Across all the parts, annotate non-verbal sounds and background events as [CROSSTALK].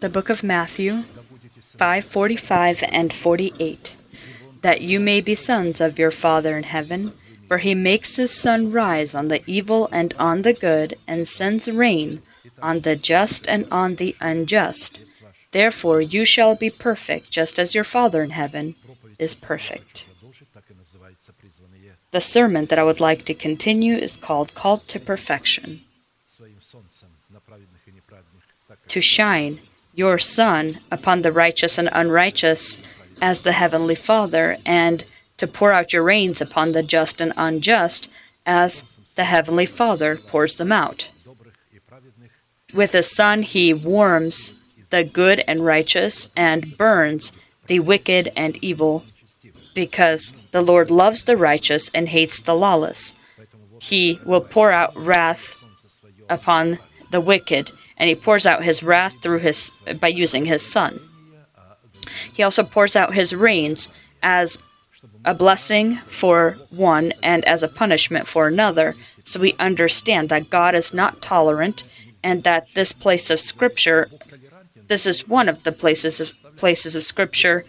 The book of Matthew 5:45 and 48 that you may be sons of your Father in heaven for he makes his sun rise on the evil and on the good and sends rain on the just and on the unjust. Therefore you shall be perfect just as your Father in heaven is perfect the sermon that I would like to continue is called Called to Perfection. To shine your sun upon the righteous and unrighteous as the Heavenly Father, and to pour out your rains upon the just and unjust as the Heavenly Father pours them out. With the sun, He warms the good and righteous and burns the wicked and evil because the Lord loves the righteous and hates the lawless. He will pour out wrath upon the wicked, and he pours out his wrath through his by using his son. He also pours out his rains as a blessing for one and as a punishment for another, so we understand that God is not tolerant and that this place of scripture this is one of the places of places of scripture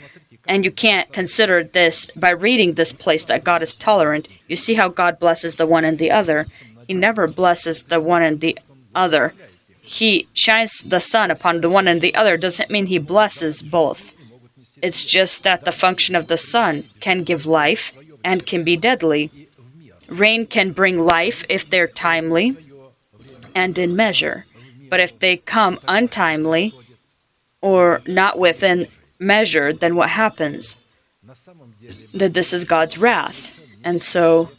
and you can't consider this by reading this place that God is tolerant. You see how God blesses the one and the other. He never blesses the one and the other. He shines the sun upon the one and the other doesn't mean he blesses both. It's just that the function of the sun can give life and can be deadly. Rain can bring life if they're timely and in measure. But if they come untimely or not within measure, then what happens? That this is God's wrath. And so,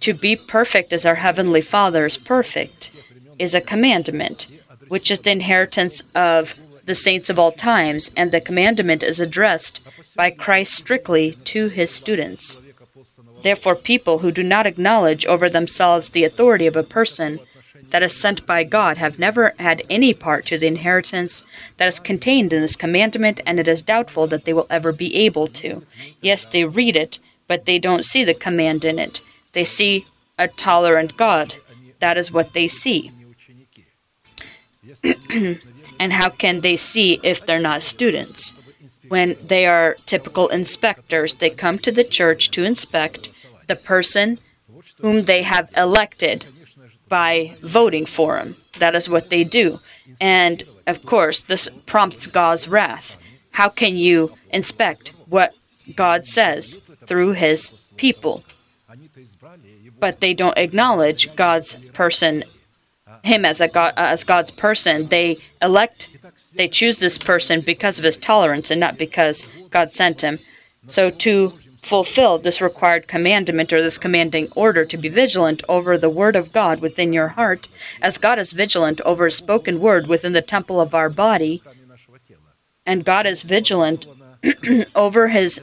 to be perfect as our Heavenly Father is perfect is a commandment, which is the inheritance of the saints of all times, and the commandment is addressed by Christ strictly to his students. Therefore, people who do not acknowledge over themselves the authority of a person that is sent by God have never had any part to the inheritance that is contained in this commandment, and it is doubtful that they will ever be able to. Yes, they read it, but they don't see the command in it. They see a tolerant God. That is what they see. [CLEARS THROAT] and how can they see if they're not students? When they are typical inspectors, they come to the church to inspect the person whom they have elected by voting for him. That is what they do. And of course, this prompts God's wrath. How can you inspect what God says through his people? But they don't acknowledge God's person, him as a God, as God's person. They elect, they choose this person because of his tolerance and not because God sent him. So to fulfill this required commandment or this commanding order to be vigilant over the word of God within your heart, as God is vigilant over his spoken word within the temple of our body, and God is vigilant [CLEARS THROAT] over his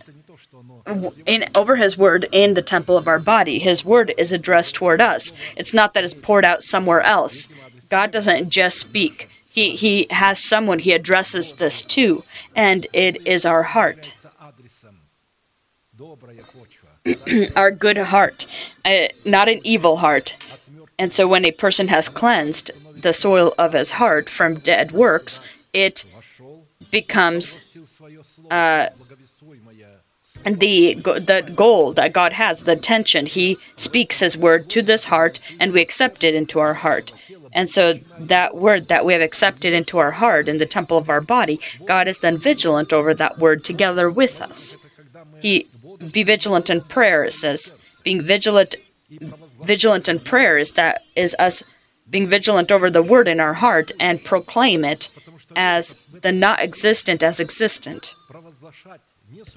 in over his word in the temple of our body. His word is addressed toward us. It's not that it's poured out somewhere else. God doesn't just speak. He he has someone he addresses this to, and it is our heart. [CLEARS THROAT] our good heart, uh, not an evil heart. And so when a person has cleansed the soil of his heart from dead works, it becomes uh, the the goal that God has, the tension. He speaks His word to this heart, and we accept it into our heart. And so that word that we have accepted into our heart in the temple of our body, God is then vigilant over that word together with us. He be vigilant in prayer. It says being vigilant, vigilant in prayer is that is us being vigilant over the word in our heart and proclaim it as the not existent as existent.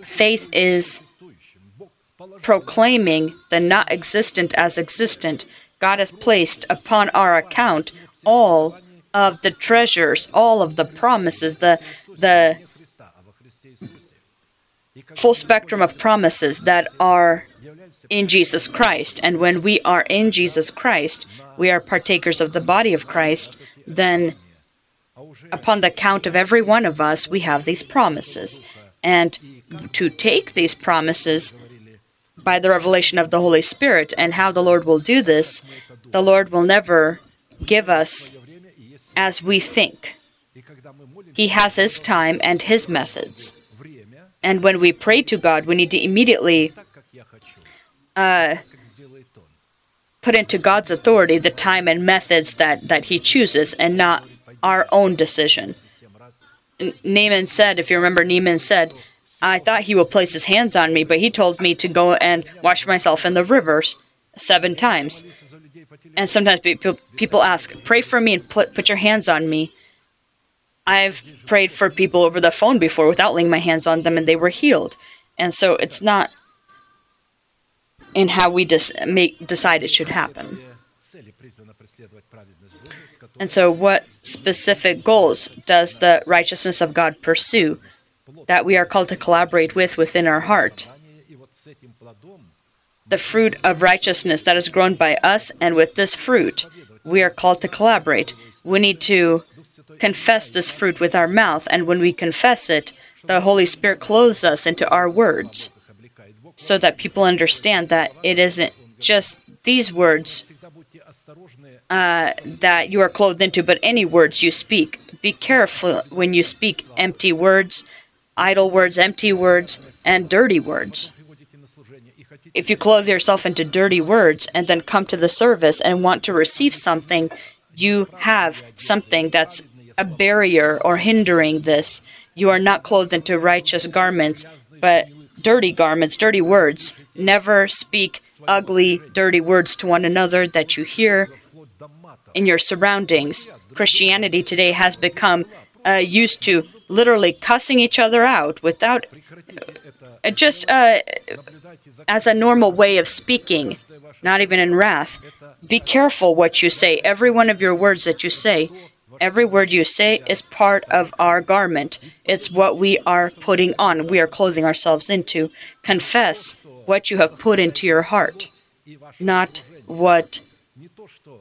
Faith is proclaiming the not existent as existent. God has placed upon our account all of the treasures, all of the promises, the the full spectrum of promises that are in Jesus Christ. And when we are in Jesus Christ, we are partakers of the body of Christ, then upon the count of every one of us, we have these promises. And to take these promises by the revelation of the Holy Spirit and how the Lord will do this, The Lord will never give us as we think. He has His time and His methods. And when we pray to God, we need to immediately uh, put into God's authority the time and methods that, that He chooses and not our own decision. Naaman said, if you remember, Naaman said, I thought he would place his hands on me, but he told me to go and wash myself in the rivers seven times. And sometimes people, people ask, pray for me and put, put your hands on me. I've prayed for people over the phone before without laying my hands on them and they were healed. And so it's not in how we dis- make, decide it should happen. And so, what specific goals does the righteousness of God pursue that we are called to collaborate with within our heart? The fruit of righteousness that is grown by us, and with this fruit, we are called to collaborate. We need to confess this fruit with our mouth, and when we confess it, the Holy Spirit clothes us into our words so that people understand that it isn't just these words uh, that you are clothed into, but any words you speak. Be careful when you speak empty words, idle words, empty words, and dirty words. If you clothe yourself into dirty words and then come to the service and want to receive something, you have something that's a barrier or hindering this. You are not clothed into righteous garments, but dirty garments, dirty words. Never speak ugly, dirty words to one another that you hear in your surroundings. Christianity today has become uh, used to literally cussing each other out without uh, just uh, as a normal way of speaking, not even in wrath. Be careful what you say. Every one of your words that you say Every word you say is part of our garment. It's what we are putting on, we are clothing ourselves into. Confess what you have put into your heart, not what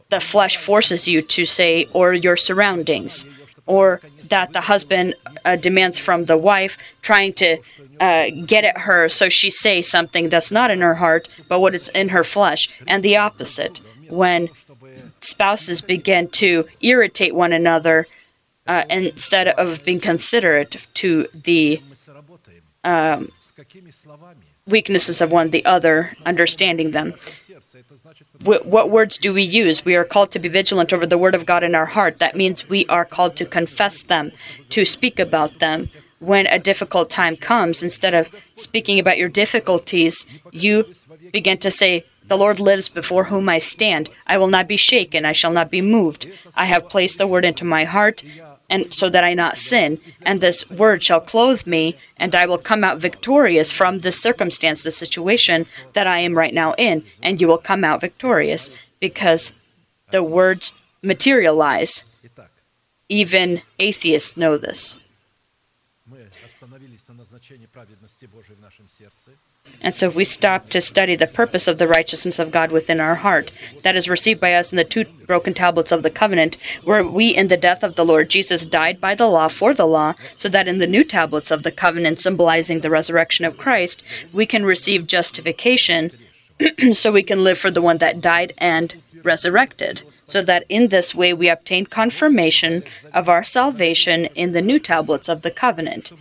the flesh forces you to say or your surroundings, or that the husband uh, demands from the wife, trying to uh, get at her so she say something that's not in her heart, but what is in her flesh, and the opposite. When spouses begin to irritate one another uh, instead of being considerate to the um, weaknesses of one the other, understanding them. Wh- what words do we use? We are called to be vigilant over the word of God in our heart. That means we are called to confess them, to speak about them. When a difficult time comes, instead of speaking about your difficulties, you begin to say, the Lord lives before whom I stand. I will not be shaken. I shall not be moved. I have placed the word into my heart, and so that I not sin. And this word shall clothe me, and I will come out victorious from this circumstance, the situation that I am right now in. And you will come out victorious because the words materialize. Even atheists know this. And so if we stop to study the purpose of the righteousness of God within our heart, that is received by us in the two broken tablets of the covenant, where we, in the death of the Lord Jesus, died by the law for the law, so that in the new tablets of the covenant, symbolizing the resurrection of Christ, we can receive justification, [CLEARS THROAT] so we can live for the one that died and resurrected, so that in this way we obtain confirmation of our salvation in the new tablets of the covenant,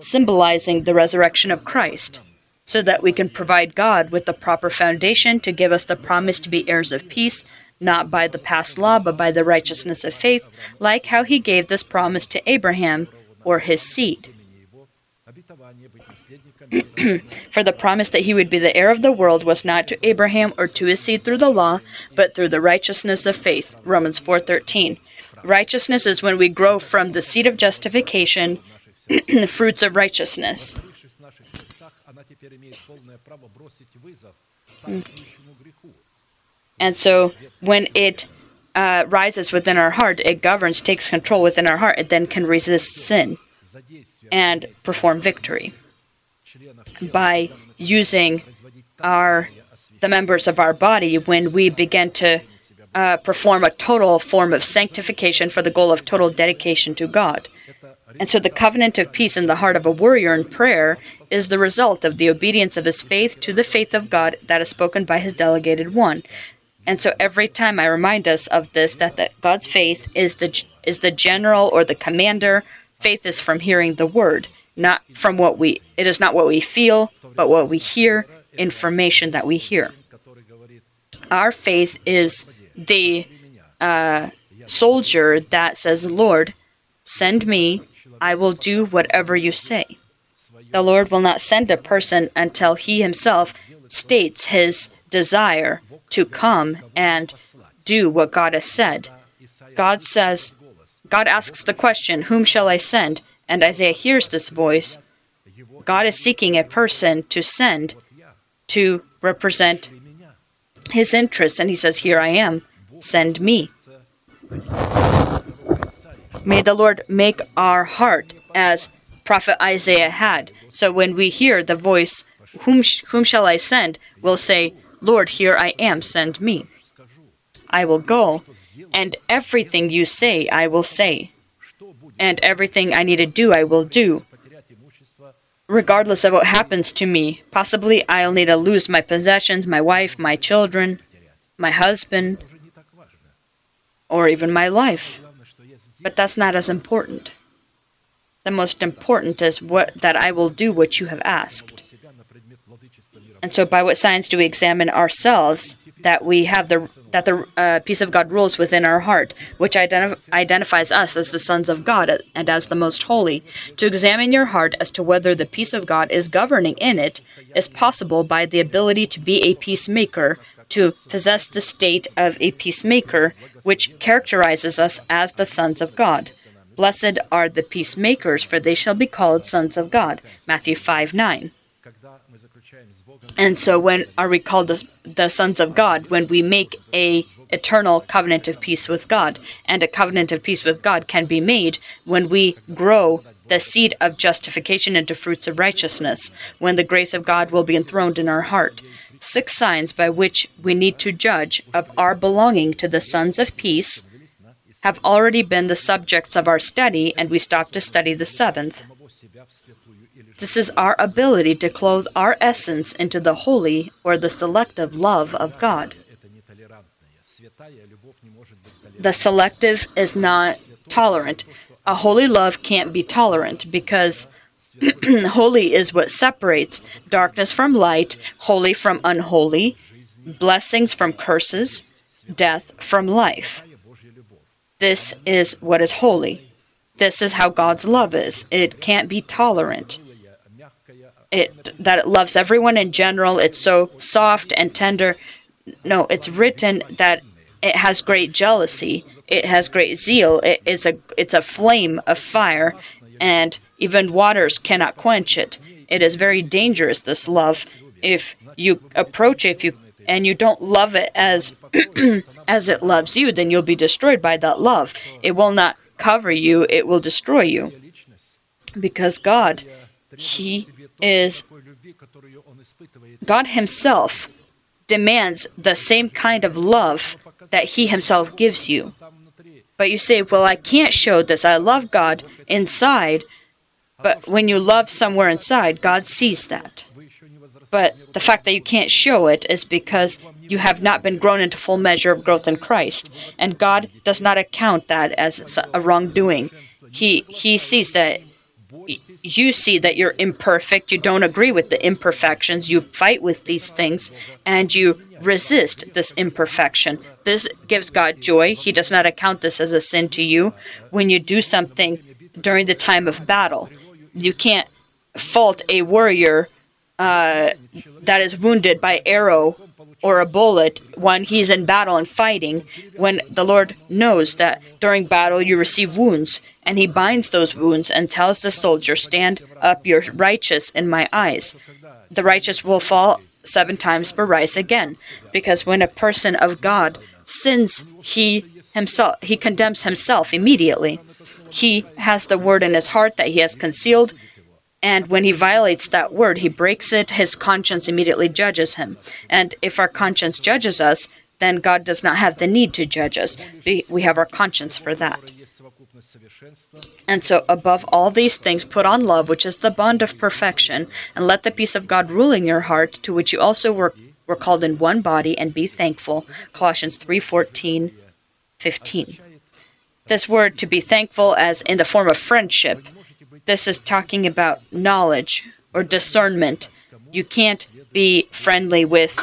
symbolizing the resurrection of Christ so that we can provide God with the proper foundation to give us the promise to be heirs of peace, not by the past law, but by the righteousness of faith, like how he gave this promise to Abraham or his seed. [CLEARS THROAT] For the promise that he would be the heir of the world was not to Abraham or to his seed through the law, but through the righteousness of faith. Romans 4:13. Righteousness is when we grow from the seed of justification, [CLEARS THROAT] fruits of righteousness. And so when it uh, rises within our heart, it governs, takes control within our heart, it then can resist sin and perform victory. By using our the members of our body when we begin to uh, perform a total form of sanctification for the goal of total dedication to God. And so the covenant of peace in the heart of a warrior in prayer is the result of the obedience of his faith to the faith of God that is spoken by his delegated one. And so every time I remind us of this, that the, God's faith is the is the general or the commander. Faith is from hearing the word, not from what we. It is not what we feel, but what we hear, information that we hear. Our faith is the uh, soldier that says, "Lord, send me. I will do whatever you say." The Lord will not send a person until He Himself states His desire to come and do what God has said. God says, God asks the question, Whom shall I send? And Isaiah hears this voice. God is seeking a person to send to represent his interests, and he says, Here I am, send me. May the Lord make our heart as prophet Isaiah had. So when we hear the voice, Whom, whom shall I send? we'll say, Lord, here I am, send me. I will go, and everything you say, I will say. And everything I need to do, I will do. Regardless of what happens to me, possibly I'll need to lose my possessions, my wife, my children, my husband, or even my life. But that's not as important. The most important is what that I will do what you have asked. And so, by what signs do we examine ourselves that we have the that the uh, peace of God rules within our heart, which identif- identifies us as the sons of God and as the most holy? To examine your heart as to whether the peace of God is governing in it is possible by the ability to be a peacemaker, to possess the state of a peacemaker, which characterizes us as the sons of God. Blessed are the peacemakers, for they shall be called sons of God. Matthew 5 9. And so, when are we called the, the sons of God? When we make a eternal covenant of peace with God, and a covenant of peace with God can be made when we grow the seed of justification into fruits of righteousness, when the grace of God will be enthroned in our heart. Six signs by which we need to judge of our belonging to the sons of peace have already been the subjects of our study, and we stop to study the seventh. This is our ability to clothe our essence into the holy or the selective love of God. The selective is not tolerant. A holy love can't be tolerant because [CLEARS THROAT] holy is what separates darkness from light, holy from unholy, blessings from curses, death from life. This is what is holy. This is how God's love is. It can't be tolerant it that it loves everyone in general. It's so soft and tender. No, it's written that it has great jealousy. It has great zeal. It is a it's a flame of fire, and even waters cannot quench it. It is very dangerous. This love, if you approach it, if you and you don't love it as [CLEARS THROAT] as it loves you, then you'll be destroyed by that love. It will not cover you. It will destroy you, because God, He is God Himself demands the same kind of love that He Himself gives you. But you say, well, I can't show this. I love God inside. But when you love somewhere inside, God sees that. But the fact that you can't show it is because you have not been grown into full measure of growth in Christ. And God does not account that as a wrongdoing. He, he sees that you see that you're imperfect, you don't agree with the imperfections, you fight with these things, and you resist this imperfection. This gives God joy. He does not account this as a sin to you when you do something during the time of battle. You can't fault a warrior uh, that is wounded by arrow or a bullet when he's in battle and fighting, when the Lord knows that during battle you receive wounds, and he binds those wounds and tells the soldier, Stand up, you're righteous in my eyes. The righteous will fall seven times but rise again. Because when a person of God sins, he himself he condemns himself immediately. He has the word in his heart that he has concealed and when he violates that word, he breaks it, his conscience immediately judges him. And if our conscience judges us, then God does not have the need to judge us. We have our conscience for that. And so, above all these things, put on love, which is the bond of perfection, and let the peace of God rule in your heart, to which you also were We're called in one body and be thankful. Colossians 3:14, 15. This word to be thankful as in the form of friendship. This is talking about knowledge or discernment. You can't be friendly with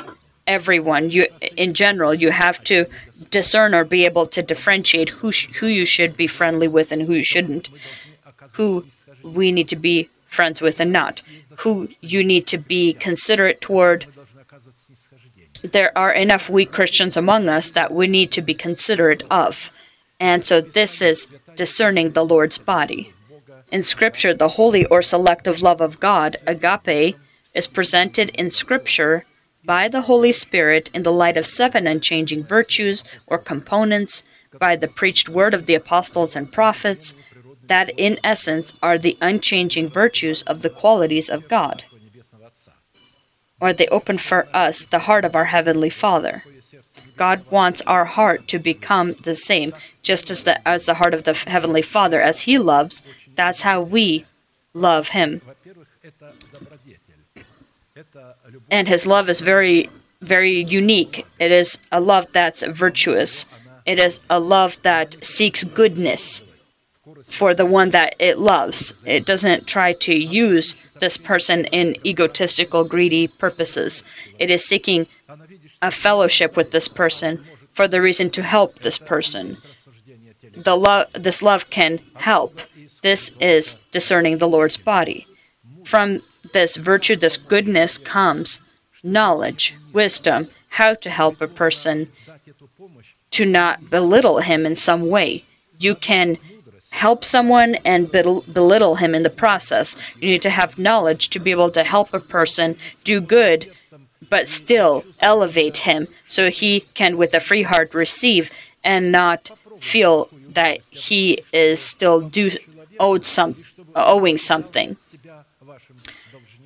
everyone. You in general, you have to discern or be able to differentiate who sh- who you should be friendly with and who you shouldn't. Who we need to be friends with and not. Who you need to be considerate toward. There are enough weak Christians among us that we need to be considerate of. And so this is discerning the Lord's body. In Scripture, the holy or selective love of God, agape, is presented in Scripture by the Holy Spirit in the light of seven unchanging virtues or components, by the preached word of the apostles and prophets, that in essence are the unchanging virtues of the qualities of God. Or they open for us the heart of our Heavenly Father. God wants our heart to become the same, just as the, as the heart of the Heavenly Father, as He loves, that's how we love Him. And His love is very, very unique. It is a love that's virtuous, it is a love that seeks goodness for the one that it loves. It doesn't try to use this person in egotistical, greedy purposes. It is seeking a fellowship with this person for the reason to help this person. The love, this love can help. This is discerning the Lord's body. From this virtue, this goodness comes knowledge, wisdom, how to help a person, to not belittle him in some way. You can help someone and belittle him in the process. You need to have knowledge to be able to help a person do good, but still elevate him so he can, with a free heart, receive and not feel that he is still due, owed some, owing something.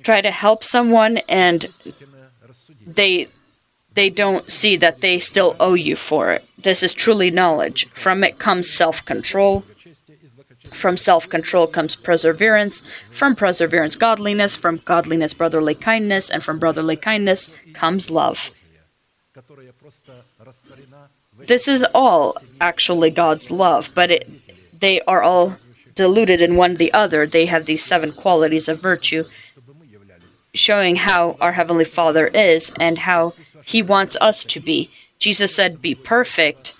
Try to help someone and they they don't see that they still owe you for it. This is truly knowledge. From it comes self-control. From self control comes perseverance. From perseverance, godliness. From godliness, brotherly kindness. And from brotherly kindness comes love. This is all actually God's love, but it, they are all diluted in one the other. They have these seven qualities of virtue, showing how our Heavenly Father is and how He wants us to be. Jesus said, Be perfect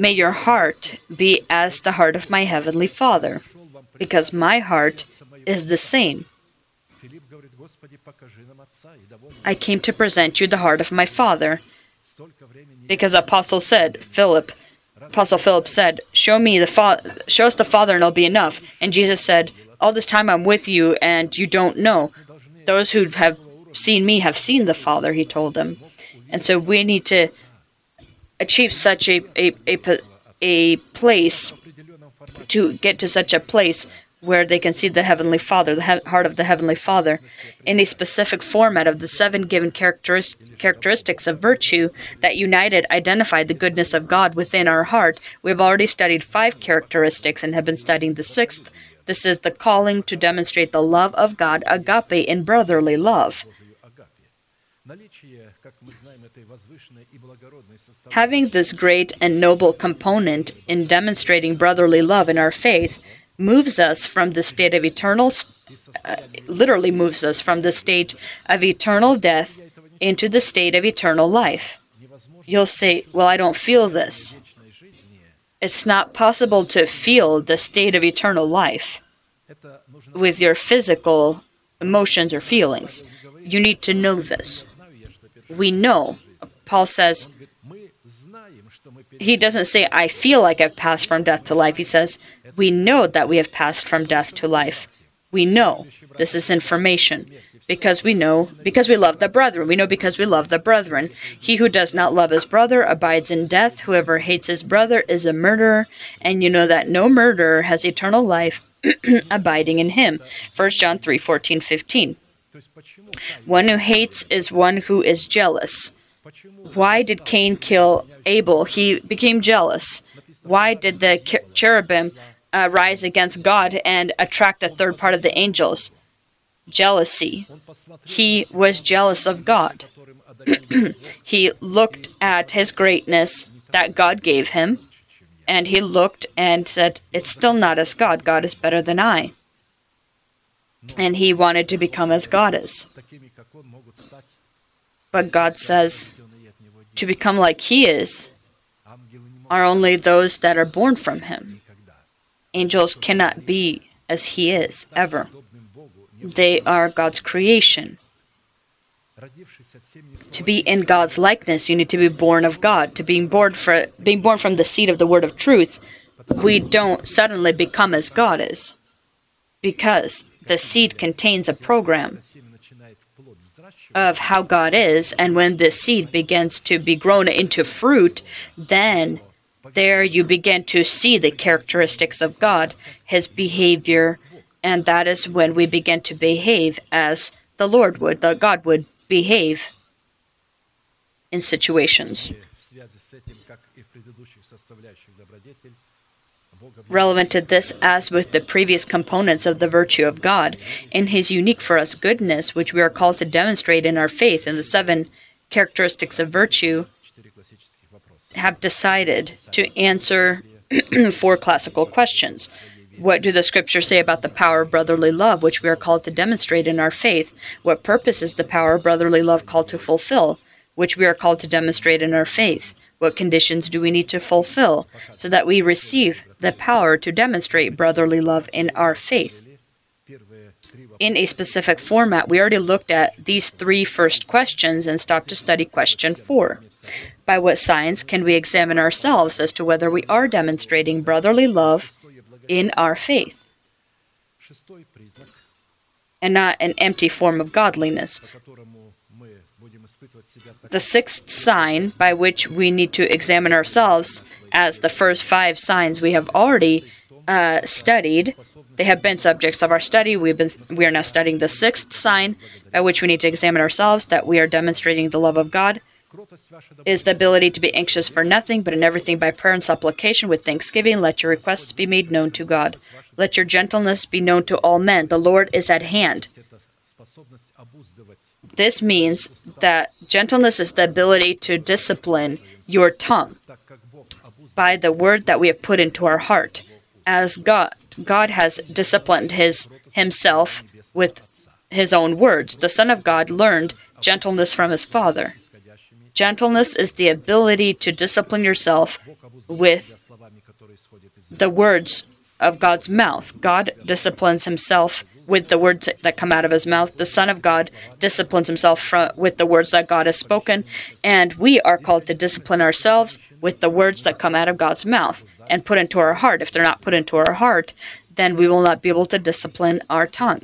May your heart be as the heart of my heavenly Father, because my heart is the same. I came to present you the heart of my Father. Because Apostle said, Philip, Apostle Philip said, "Show me the fa- show us the Father, and it'll be enough." And Jesus said, "All this time I'm with you, and you don't know. Those who have seen me have seen the Father." He told them, and so we need to achieve such a, a, a, a place, to get to such a place where they can see the Heavenly Father, the he- heart of the Heavenly Father, in a specific format of the seven given characteris- characteristics of virtue that united identify the goodness of God within our heart. We've already studied five characteristics and have been studying the sixth. This is the calling to demonstrate the love of God, agape, in brotherly love. Having this great and noble component in demonstrating brotherly love in our faith moves us from the state of eternal, uh, literally moves us from the state of eternal death into the state of eternal life. You'll say, Well, I don't feel this. It's not possible to feel the state of eternal life with your physical emotions or feelings. You need to know this. We know. Paul says, he doesn't say, I feel like I've passed from death to life. He says, We know that we have passed from death to life. We know. This is information. Because we know, because we love the brethren. We know because we love the brethren. He who does not love his brother abides in death. Whoever hates his brother is a murderer. And you know that no murderer has eternal life [CLEARS THROAT] abiding in him. 1 John 3 14, 15. One who hates is one who is jealous. Why did Cain kill Abel? He became jealous. Why did the cherubim uh, rise against God and attract a third part of the angels? Jealousy. He was jealous of God. [CLEARS THROAT] he looked at his greatness that God gave him, and he looked and said, It's still not as God. God is better than I. And he wanted to become as God is. But God says, to become like He is are only those that are born from Him. Angels cannot be as He is, ever. They are God's creation. To be in God's likeness, you need to be born of God. To being born for being born from the seed of the word of truth, we don't suddenly become as God is. Because the seed contains a program of how God is, and when this seed begins to be grown into fruit, then there you begin to see the characteristics of God, His behavior, and that is when we begin to behave as the Lord would, the God would behave in situations. Relevant to this as with the previous components of the virtue of God, in His unique for us goodness, which we are called to demonstrate in our faith, in the seven characteristics of virtue, have decided to answer [CLEARS THROAT] four classical questions. What do the scriptures say about the power of brotherly love, which we are called to demonstrate in our faith? What purpose is the power of brotherly love called to fulfill, which we are called to demonstrate in our faith? What conditions do we need to fulfill so that we receive the power to demonstrate brotherly love in our faith? In a specific format, we already looked at these three first questions and stopped to study question four. By what signs can we examine ourselves as to whether we are demonstrating brotherly love in our faith? And not an empty form of godliness. The sixth sign by which we need to examine ourselves, as the first five signs we have already uh, studied, they have been subjects of our study. We've been we are now studying the sixth sign by which we need to examine ourselves that we are demonstrating the love of God is the ability to be anxious for nothing, but in everything by prayer and supplication with thanksgiving, let your requests be made known to God. Let your gentleness be known to all men. The Lord is at hand. This means that gentleness is the ability to discipline your tongue by the word that we have put into our heart. As God, God has disciplined his himself with his own words. The Son of God learned gentleness from his Father. Gentleness is the ability to discipline yourself with the words of God's mouth. God disciplines himself with the words that come out of his mouth. The Son of God disciplines himself from, with the words that God has spoken. And we are called to discipline ourselves with the words that come out of God's mouth and put into our heart. If they're not put into our heart, then we will not be able to discipline our tongue.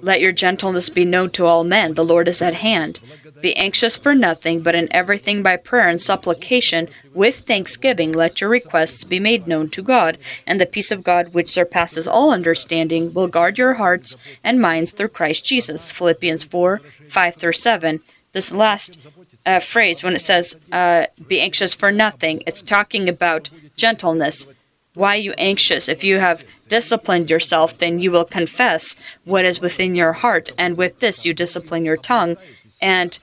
Let your gentleness be known to all men. The Lord is at hand. Be anxious for nothing, but in everything by prayer and supplication, with thanksgiving, let your requests be made known to God. And the peace of God, which surpasses all understanding, will guard your hearts and minds through Christ Jesus. Philippians 4 5 through 7. This last uh, phrase, when it says, uh, be anxious for nothing, it's talking about gentleness. Why are you anxious? If you have disciplined yourself, then you will confess what is within your heart. And with this, you discipline your tongue. And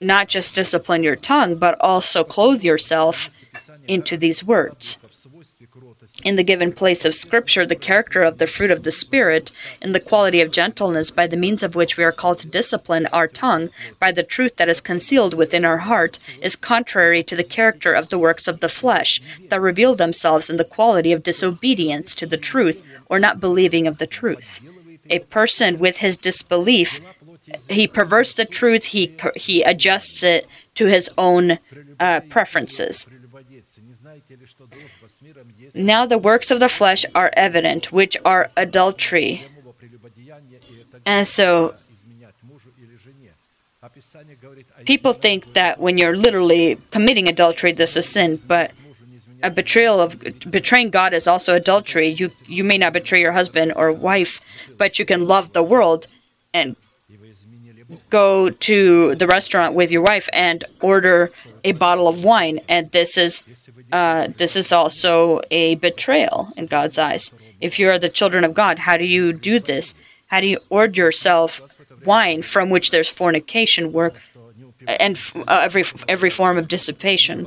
not just discipline your tongue, but also clothe yourself into these words. In the given place of Scripture, the character of the fruit of the Spirit and the quality of gentleness by the means of which we are called to discipline our tongue by the truth that is concealed within our heart is contrary to the character of the works of the flesh that reveal themselves in the quality of disobedience to the truth or not believing of the truth. A person with his disbelief he perverts the truth. He he adjusts it to his own uh, preferences. Now the works of the flesh are evident, which are adultery. And so people think that when you're literally committing adultery, this is sin, but a betrayal of betraying God is also adultery. You you may not betray your husband or wife, but you can love the world and go to the restaurant with your wife and order a bottle of wine, and this is uh, this is also a betrayal in God's eyes. If you are the children of God, how do you do this? How do you order yourself wine from which there's fornication work and uh, every every form of dissipation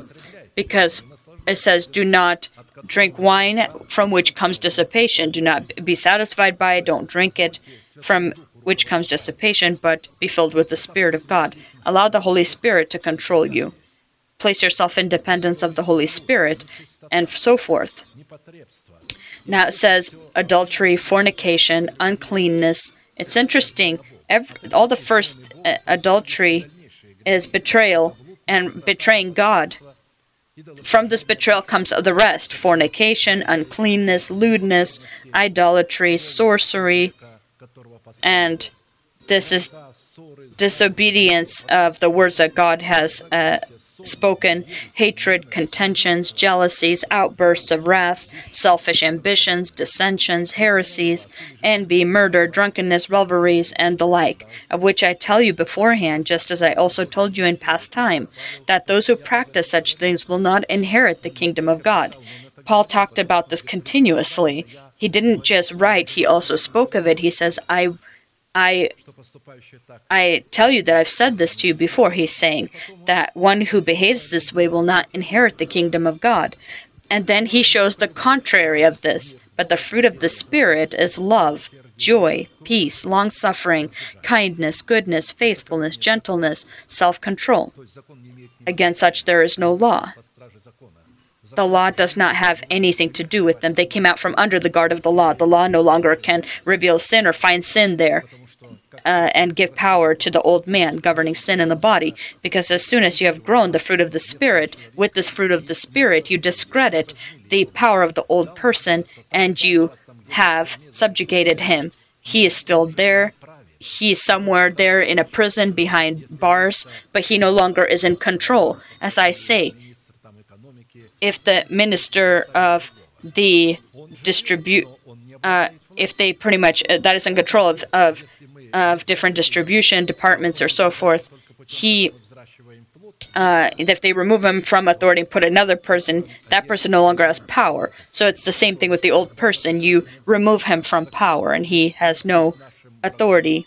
because it says do not drink wine from which comes dissipation do not be satisfied by it don't drink it from which comes dissipation but be filled with the spirit of god. Allow the holy spirit to control you. Place yourself in dependence of the holy spirit and so forth. Now it says adultery fornication uncleanness. It's interesting. Every, all the first uh, adultery is betrayal and betraying God. From this betrayal comes the rest fornication, uncleanness, lewdness, idolatry, sorcery, and this is disobedience of the words that God has uh, spoken hatred, contentions, jealousies, outbursts of wrath, selfish ambitions, dissensions, heresies, envy, murder, drunkenness, revelries, and the like, of which I tell you beforehand, just as I also told you in past time, that those who practice such things will not inherit the kingdom of God. Paul talked about this continuously. He didn't just write, he also spoke of it. He says, I I I tell you that I've said this to you before. He's saying that one who behaves this way will not inherit the kingdom of God. And then he shows the contrary of this. But the fruit of the Spirit is love, joy, peace, long suffering, kindness, goodness, faithfulness, gentleness, self control. Against such there is no law. The law does not have anything to do with them. They came out from under the guard of the law. The law no longer can reveal sin or find sin there uh, and give power to the old man governing sin in the body. Because as soon as you have grown the fruit of the Spirit, with this fruit of the Spirit, you discredit the power of the old person and you have subjugated him. He is still there. He's somewhere there in a prison behind bars, but he no longer is in control. As I say, if the minister of the distribute, uh, if they pretty much uh, that is in control of, of of different distribution departments or so forth, he uh, if they remove him from authority and put another person, that person no longer has power. So it's the same thing with the old person. You remove him from power, and he has no authority.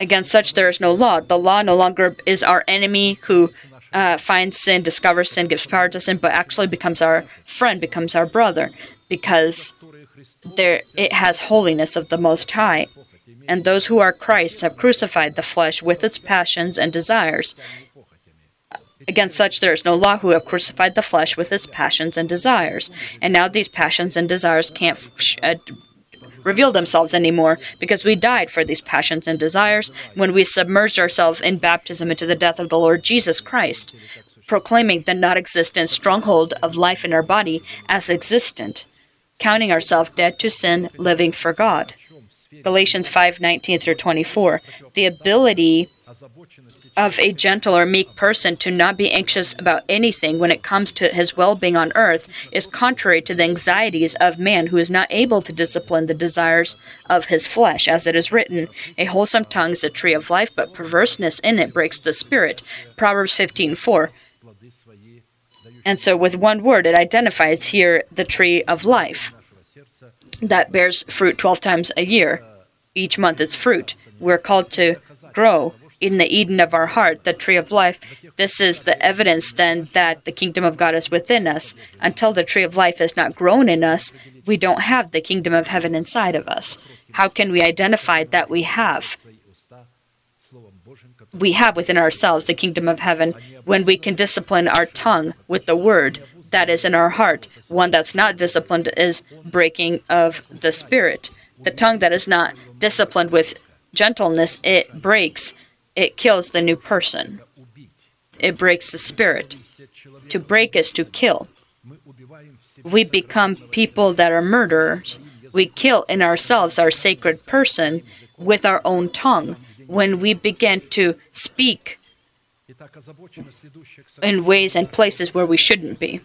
Against such there is no law. The law no longer is our enemy who uh, finds sin, discovers sin, gives power to sin, but actually becomes our friend, becomes our brother, because there it has holiness of the Most High. And those who are Christ's have crucified the flesh with its passions and desires. Against such there is no law who have crucified the flesh with its passions and desires. And now these passions and desires can't uh, reveal themselves anymore because we died for these passions and desires when we submerged ourselves in baptism into the death of the Lord Jesus Christ, proclaiming the non existent stronghold of life in our body as existent counting ourselves dead to sin, living for God. Galatians 5:19 through 24. The ability of a gentle or meek person to not be anxious about anything when it comes to his well-being on earth is contrary to the anxieties of man who is not able to discipline the desires of his flesh as it is written a wholesome tongue is a tree of life but perverseness in it breaks the spirit proverbs 15:4 and so, with one word, it identifies here the tree of life that bears fruit 12 times a year. Each month it's fruit. We're called to grow in the Eden of our heart, the tree of life. This is the evidence then that the kingdom of God is within us. Until the tree of life is not grown in us, we don't have the kingdom of heaven inside of us. How can we identify that we have? We have within ourselves the kingdom of heaven when we can discipline our tongue with the word that is in our heart. One that's not disciplined is breaking of the spirit. The tongue that is not disciplined with gentleness, it breaks, it kills the new person. It breaks the spirit. To break is to kill. We become people that are murderers. We kill in ourselves our sacred person with our own tongue when we begin to speak in ways and places where we shouldn't be.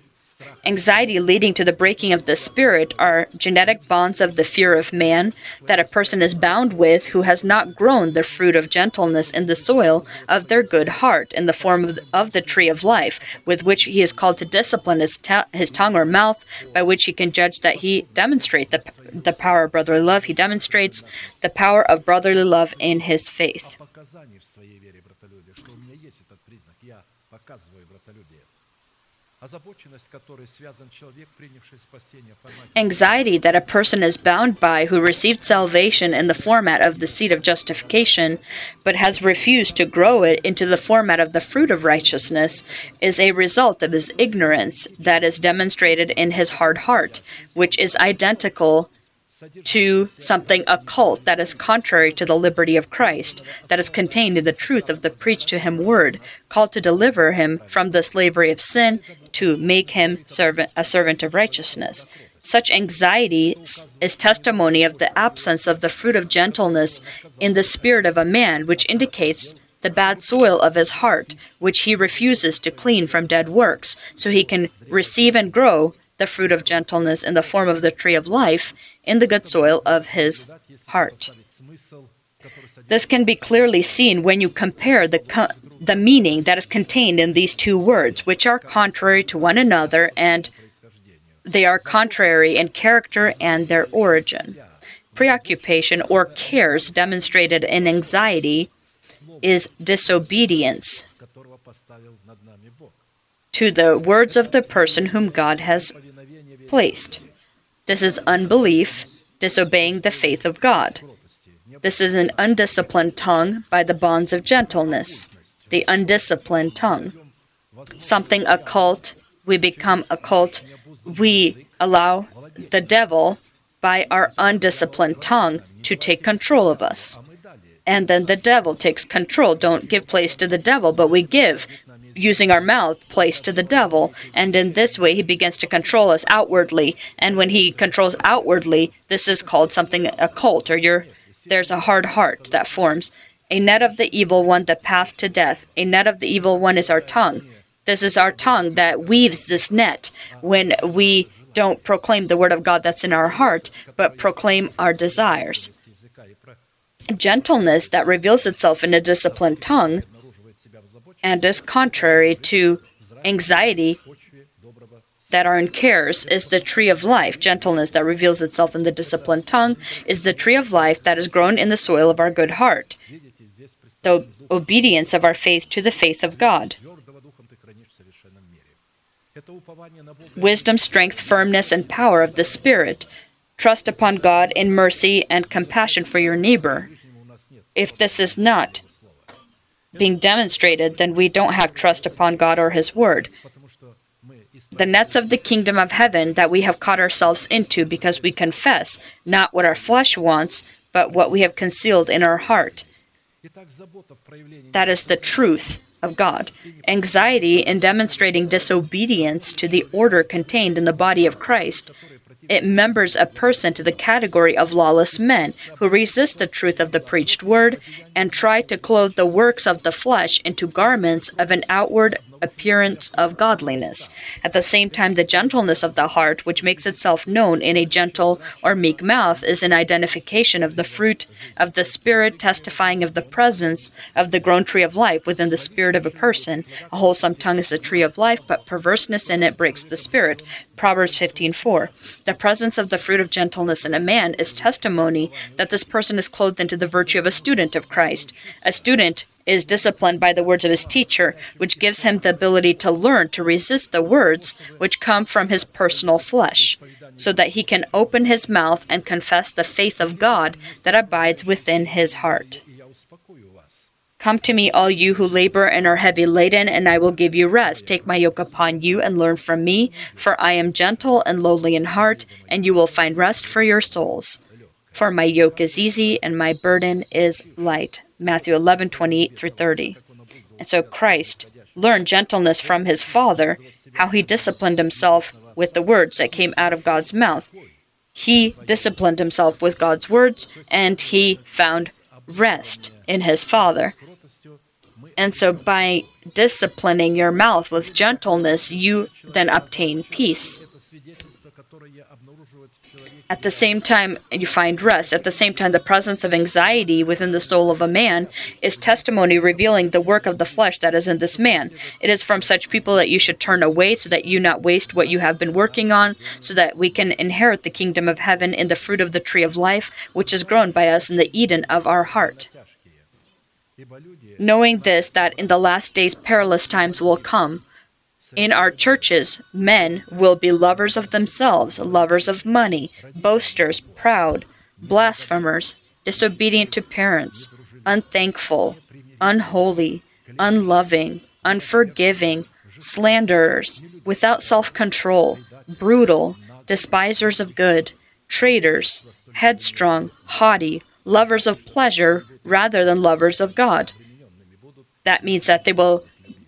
Anxiety leading to the breaking of the spirit are genetic bonds of the fear of man that a person is bound with who has not grown the fruit of gentleness in the soil of their good heart in the form of, of the tree of life, with which he is called to discipline his, ta- his tongue or mouth, by which he can judge that he demonstrate the, the power of brotherly love. He demonstrates the power of brotherly love in his faith. Anxiety that a person is bound by who received salvation in the format of the seed of justification, but has refused to grow it into the format of the fruit of righteousness, is a result of his ignorance that is demonstrated in his hard heart, which is identical to something occult that is contrary to the liberty of Christ, that is contained in the truth of the preached to him word, called to deliver him from the slavery of sin, to make him servant, a servant of righteousness. Such anxiety is testimony of the absence of the fruit of gentleness in the spirit of a man, which indicates the bad soil of his heart, which he refuses to clean from dead works, so he can receive and grow the fruit of gentleness in the form of the tree of life in the good soil of his heart. This can be clearly seen when you compare the, co- the meaning that is contained in these two words, which are contrary to one another and they are contrary in character and their origin. Preoccupation or cares demonstrated in anxiety is disobedience to the words of the person whom God has placed. This is unbelief, disobeying the faith of God. This is an undisciplined tongue by the bonds of gentleness. The undisciplined tongue. Something occult, we become occult, we allow the devil by our undisciplined tongue to take control of us. And then the devil takes control. Don't give place to the devil, but we give, using our mouth, place to the devil. And in this way, he begins to control us outwardly. And when he controls outwardly, this is called something occult, or there's a hard heart that forms. A net of the evil one, the path to death. A net of the evil one is our tongue. This is our tongue that weaves this net when we don't proclaim the word of God that's in our heart, but proclaim our desires. Gentleness that reveals itself in a disciplined tongue and is contrary to anxiety that are in cares is the tree of life. Gentleness that reveals itself in the disciplined tongue is the tree of life that is grown in the soil of our good heart the obedience of our faith to the faith of God. Wisdom, strength, firmness, and power of the Spirit. Trust upon God in mercy and compassion for your neighbor. If this is not being demonstrated, then we don't have trust upon God or His Word. The nets of the kingdom of heaven that we have caught ourselves into because we confess not what our flesh wants, but what we have concealed in our heart. That is the truth of God. Anxiety in demonstrating disobedience to the order contained in the body of Christ. It members a person to the category of lawless men who resist the truth of the preached word and try to clothe the works of the flesh into garments of an outward appearance of godliness. At the same time, the gentleness of the heart, which makes itself known in a gentle or meek mouth, is an identification of the fruit of the Spirit, testifying of the presence of the grown tree of life within the spirit of a person. A wholesome tongue is a tree of life, but perverseness in it breaks the spirit. Proverbs 15:4. The presence of the fruit of gentleness in a man is testimony that this person is clothed into the virtue of a student of Christ. A student is disciplined by the words of his teacher, which gives him the ability to learn to resist the words which come from his personal flesh, so that he can open his mouth and confess the faith of God that abides within his heart. Come to me, all you who labor and are heavy laden, and I will give you rest. Take my yoke upon you and learn from me, for I am gentle and lowly in heart, and you will find rest for your souls. For my yoke is easy and my burden is light. Matthew 11, 28 through 30. And so Christ learned gentleness from his Father, how he disciplined himself with the words that came out of God's mouth. He disciplined himself with God's words and he found rest in his Father. And so, by disciplining your mouth with gentleness, you then obtain peace. At the same time, you find rest. At the same time, the presence of anxiety within the soul of a man is testimony revealing the work of the flesh that is in this man. It is from such people that you should turn away so that you not waste what you have been working on, so that we can inherit the kingdom of heaven in the fruit of the tree of life, which is grown by us in the Eden of our heart. Knowing this, that in the last days perilous times will come, in our churches, men will be lovers of themselves, lovers of money, boasters, proud, blasphemers, disobedient to parents, unthankful, unholy, unloving, unforgiving, slanderers, without self control, brutal, despisers of good, traitors, headstrong, haughty, lovers of pleasure rather than lovers of God. That means that they will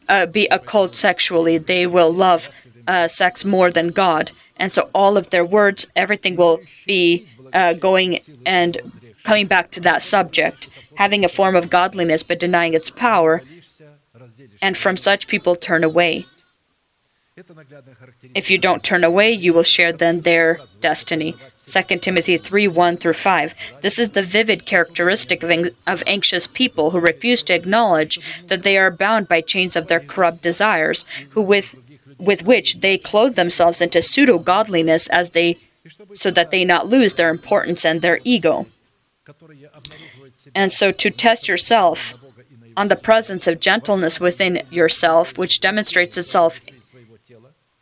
uh, be occult sexually. They will love uh, sex more than God. And so all of their words, everything will be uh, going and coming back to that subject, having a form of godliness but denying its power. And from such people, turn away. If you don't turn away, you will share then their destiny. 2 Timothy 3 1 through 5. This is the vivid characteristic of, ang- of anxious people who refuse to acknowledge that they are bound by chains of their corrupt desires, who with, with which they clothe themselves into pseudo godliness as they so that they not lose their importance and their ego. And so to test yourself on the presence of gentleness within yourself, which demonstrates itself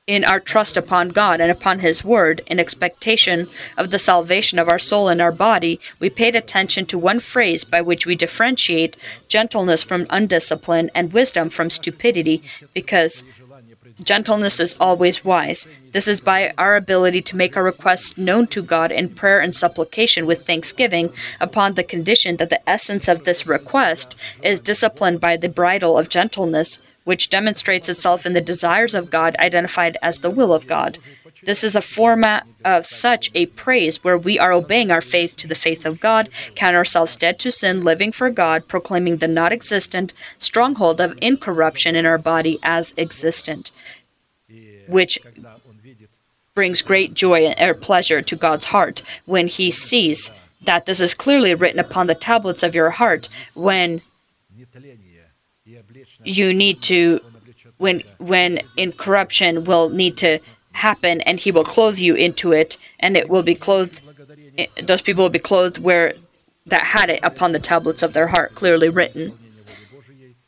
in our trust upon God and upon His Word, in expectation of the salvation of our soul and our body, we paid attention to one phrase by which we differentiate gentleness from undiscipline and wisdom from stupidity, because gentleness is always wise. This is by our ability to make our requests known to God in prayer and supplication with thanksgiving, upon the condition that the essence of this request is disciplined by the bridle of gentleness which demonstrates itself in the desires of God identified as the will of God. This is a format of such a praise where we are obeying our faith to the faith of God, count ourselves dead to sin, living for God, proclaiming the not existent stronghold of incorruption in our body as existent, which brings great joy and pleasure to God's heart when He sees that this is clearly written upon the tablets of your heart, when you need to when when in corruption will need to happen and he will clothe you into it and it will be clothed those people will be clothed where that had it upon the tablets of their heart clearly written.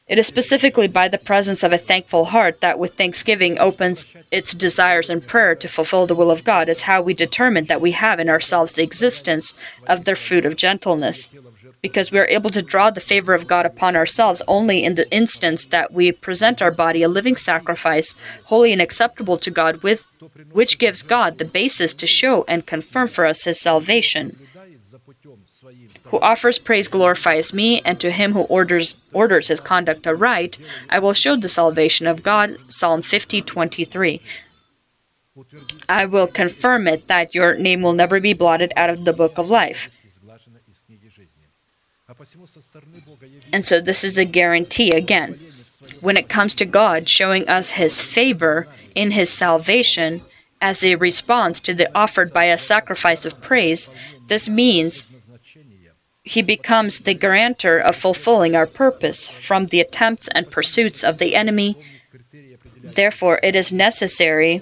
It is specifically by the presence of a thankful heart that with thanksgiving opens its desires and prayer to fulfill the will of God is how we determine that we have in ourselves the existence of the fruit of gentleness because we are able to draw the favor of God upon ourselves only in the instance that we present our body a living sacrifice, holy and acceptable to God, with which gives God the basis to show and confirm for us his salvation. Who offers praise glorifies me, and to him who orders orders his conduct aright, I will show the salvation of God. Psalm 50:23. I will confirm it that your name will never be blotted out of the book of life. And so this is a guarantee again. When it comes to God showing us his favor in his salvation as a response to the offered by a sacrifice of praise, this means he becomes the grantor of fulfilling our purpose from the attempts and pursuits of the enemy. Therefore, it is necessary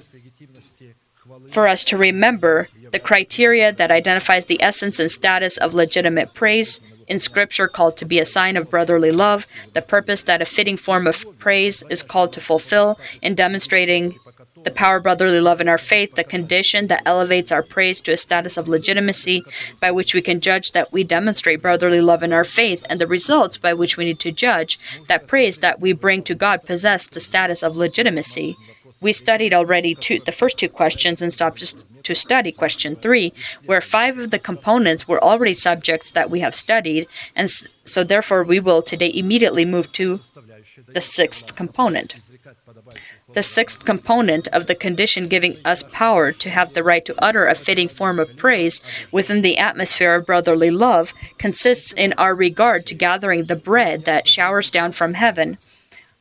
for us to remember the criteria that identifies the essence and status of legitimate praise in scripture called to be a sign of brotherly love the purpose that a fitting form of praise is called to fulfill in demonstrating the power of brotherly love in our faith the condition that elevates our praise to a status of legitimacy by which we can judge that we demonstrate brotherly love in our faith and the results by which we need to judge that praise that we bring to god possess the status of legitimacy. We studied already two, the first two questions and stopped just to study, question three, where five of the components were already subjects that we have studied, and so therefore we will today immediately move to the sixth component. The sixth component of the condition giving us power to have the right to utter a fitting form of praise within the atmosphere of brotherly love consists in our regard to gathering the bread that showers down from heaven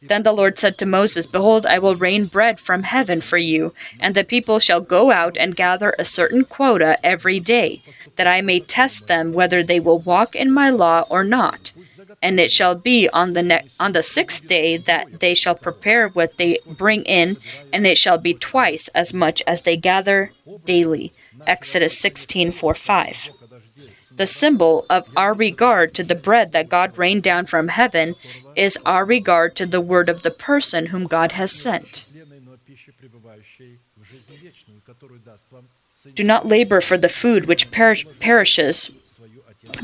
then the Lord said to Moses, Behold, I will rain bread from heaven for you, and the people shall go out and gather a certain quota every day, that I may test them whether they will walk in my law or not. And it shall be on the ne- on the sixth day that they shall prepare what they bring in, and it shall be twice as much as they gather daily. Exodus 16 4 5 the symbol of our regard to the bread that God rained down from heaven is our regard to the word of the person whom God has sent. Do not labor for the food which per- perishes,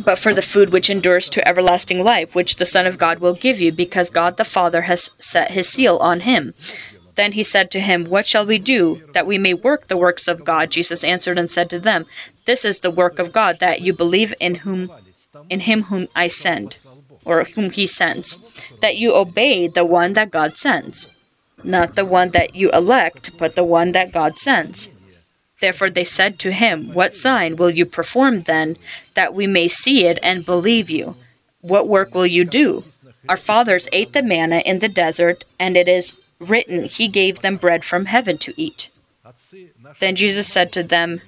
but for the food which endures to everlasting life, which the Son of God will give you, because God the Father has set his seal on him. Then he said to him, What shall we do that we may work the works of God? Jesus answered and said to them, This is the work of God, that you believe in whom in him whom I send, or whom he sends, that you obey the one that God sends, not the one that you elect, but the one that God sends. Therefore they said to him, What sign will you perform then, that we may see it and believe you? What work will you do? Our fathers ate the manna in the desert, and it is written, He gave them bread from heaven to eat. Then Jesus said to them,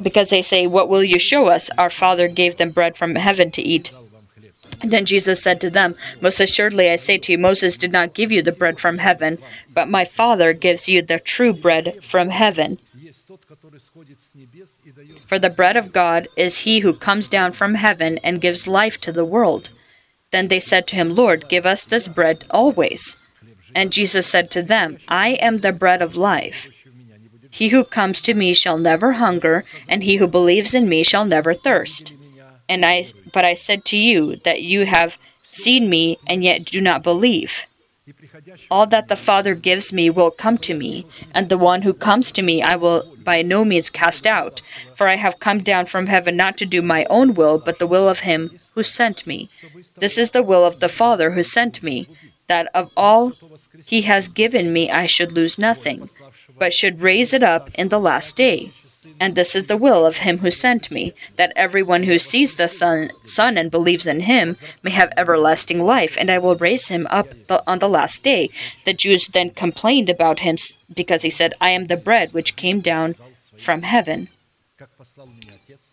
Because they say, What will you show us? Our Father gave them bread from heaven to eat. And then Jesus said to them, Most assuredly I say to you, Moses did not give you the bread from heaven, but my Father gives you the true bread from heaven. For the bread of God is he who comes down from heaven and gives life to the world. Then they said to him, Lord, give us this bread always. And Jesus said to them, I am the bread of life. He who comes to me shall never hunger, and he who believes in me shall never thirst. And I but I said to you that you have seen me and yet do not believe. All that the Father gives me will come to me, and the one who comes to me I will by no means cast out. For I have come down from heaven not to do my own will, but the will of him who sent me. This is the will of the Father who sent me, that of all he has given me I should lose nothing, but should raise it up in the last day. And this is the will of him who sent me, that everyone who sees the Son, Son and believes in him may have everlasting life, and I will raise him up the, on the last day. The Jews then complained about him because he said, I am the bread which came down from heaven.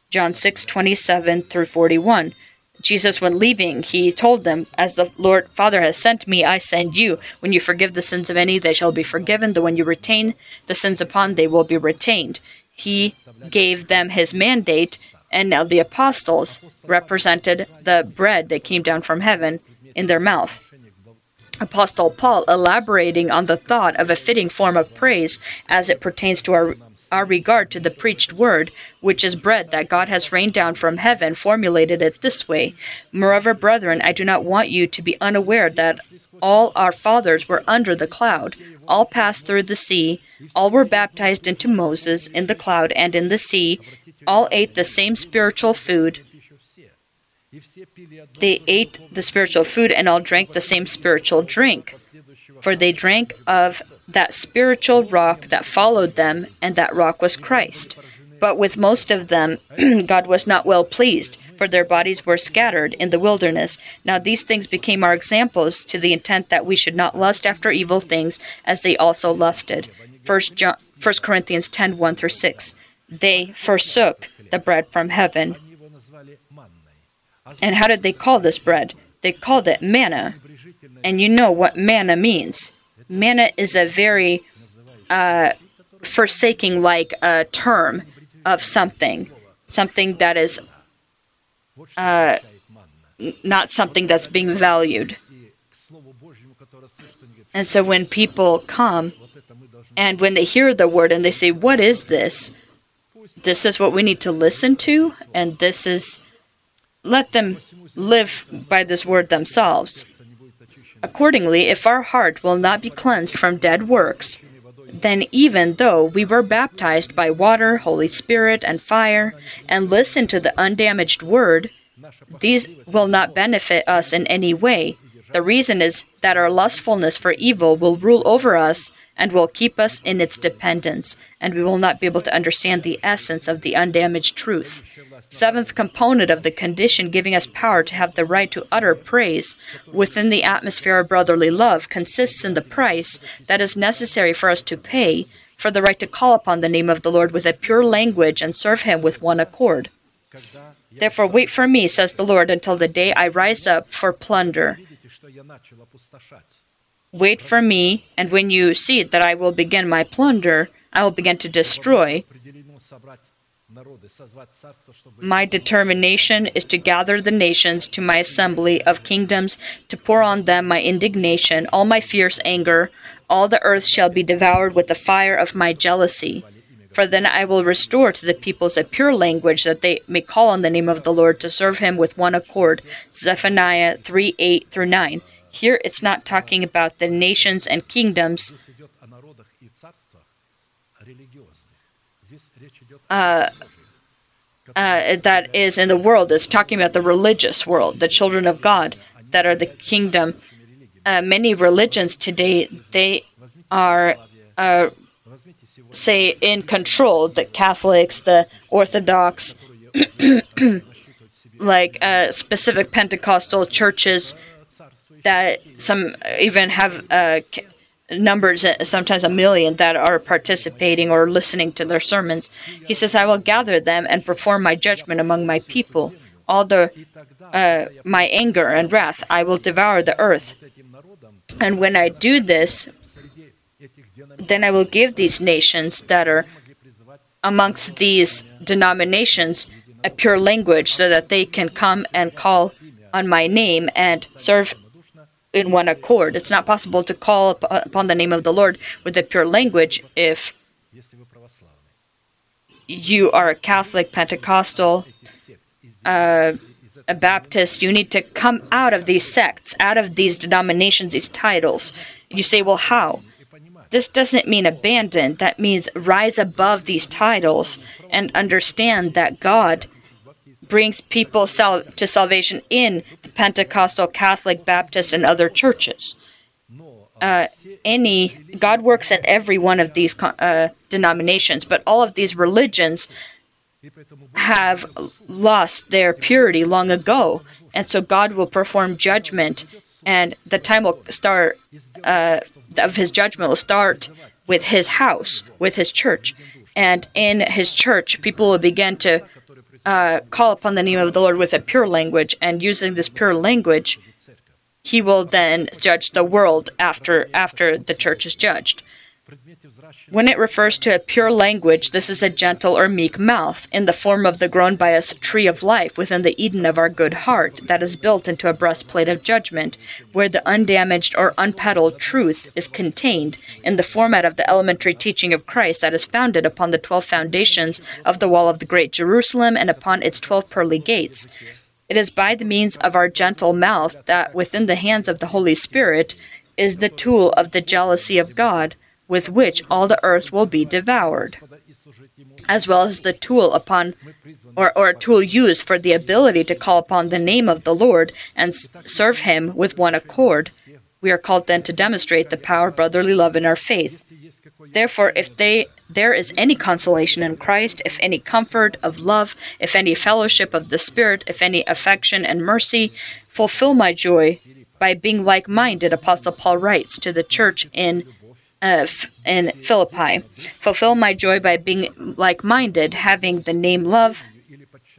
John 6 27 through 41. Jesus, when leaving, he told them, As the Lord Father has sent me, I send you. When you forgive the sins of any, they shall be forgiven. The when you retain the sins upon, they will be retained. He gave them his mandate, and now the apostles represented the bread that came down from heaven in their mouth. Apostle Paul elaborating on the thought of a fitting form of praise as it pertains to our our regard to the preached word, which is bread that God has rained down from heaven, formulated it this way. Moreover, brethren, I do not want you to be unaware that all our fathers were under the cloud, all passed through the sea, all were baptized into Moses in the cloud and in the sea, all ate the same spiritual food. They ate the spiritual food and all drank the same spiritual drink. For they drank of that spiritual rock that followed them, and that rock was Christ. But with most of them, [CLEARS THROAT] God was not well pleased, for their bodies were scattered in the wilderness. Now these things became our examples to the intent that we should not lust after evil things as they also lusted. 1 John, 1 Corinthians 10 1 through 6. They forsook the bread from heaven. And how did they call this bread? They called it manna. And you know what manna means. Manna is a very uh, forsaking like a term of something, something that is uh, not something that's being valued. And so when people come and when they hear the word and they say, What is this? This is what we need to listen to, and this is, let them live by this word themselves. Accordingly, if our heart will not be cleansed from dead works, then even though we were baptized by water, Holy Spirit, and fire, and listen to the undamaged word, these will not benefit us in any way. The reason is that our lustfulness for evil will rule over us and will keep us in its dependence, and we will not be able to understand the essence of the undamaged truth. Seventh component of the condition giving us power to have the right to utter praise within the atmosphere of brotherly love consists in the price that is necessary for us to pay for the right to call upon the name of the Lord with a pure language and serve Him with one accord. Therefore, wait for me, says the Lord, until the day I rise up for plunder. Wait for me, and when you see that I will begin my plunder, I will begin to destroy. My determination is to gather the nations to my assembly of kingdoms, to pour on them my indignation, all my fierce anger. All the earth shall be devoured with the fire of my jealousy. For then I will restore to the peoples a pure language, that they may call on the name of the Lord to serve him with one accord. Zephaniah 3 8 through 9. Here it's not talking about the nations and kingdoms. Uh, uh, that is in the world. It's talking about the religious world, the children of God that are the kingdom. Uh, many religions today they are uh, say in control. The Catholics, the Orthodox, [CLEARS THROAT] like uh, specific Pentecostal churches that some even have uh, numbers, uh, sometimes a million, that are participating or listening to their sermons. He says, I will gather them and perform my judgment among my people. All the uh, my anger and wrath, I will devour the earth. And when I do this, then I will give these nations that are amongst these denominations a pure language so that they can come and call on my name and serve in one accord. It's not possible to call upon the name of the Lord with a pure language if you are a Catholic, Pentecostal, uh, a Baptist. You need to come out of these sects, out of these denominations, these titles. You say, well, how? This doesn't mean abandon. That means rise above these titles and understand that God brings people sal- to salvation in the Pentecostal, Catholic, Baptist, and other churches. Uh, any God works in every one of these uh, denominations, but all of these religions have lost their purity long ago, and so God will perform judgment, and the time will start uh, of His judgment will start with His house, with His church, and in His church, people will begin to uh, call upon the name of the Lord with a pure language, and using this pure language, he will then judge the world after after the church is judged. When it refers to a pure language, this is a gentle or meek mouth, in the form of the grown by us tree of life within the Eden of our good heart, that is built into a breastplate of judgment, where the undamaged or unpeddled truth is contained, in the format of the elementary teaching of Christ that is founded upon the twelve foundations of the wall of the great Jerusalem and upon its twelve pearly gates. It is by the means of our gentle mouth that, within the hands of the Holy Spirit, is the tool of the jealousy of God with which all the earth will be devoured, as well as the tool upon or, or a tool used for the ability to call upon the name of the Lord and serve him with one accord. We are called then to demonstrate the power of brotherly love in our faith. Therefore, if they there is any consolation in Christ, if any comfort of love, if any fellowship of the Spirit, if any affection and mercy, fulfill my joy by being like minded, Apostle Paul writes to the church in uh, in Philippi. Fulfill my joy by being like minded, having the name love,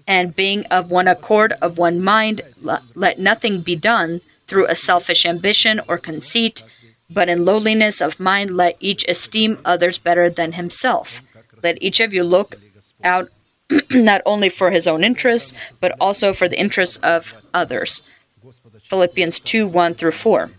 and being of one accord, of one mind. Let nothing be done through a selfish ambition or conceit, but in lowliness of mind let each esteem others better than himself. Let each of you look out [CLEARS THROAT] not only for his own interests, but also for the interests of others. Philippians 2 1 through 4.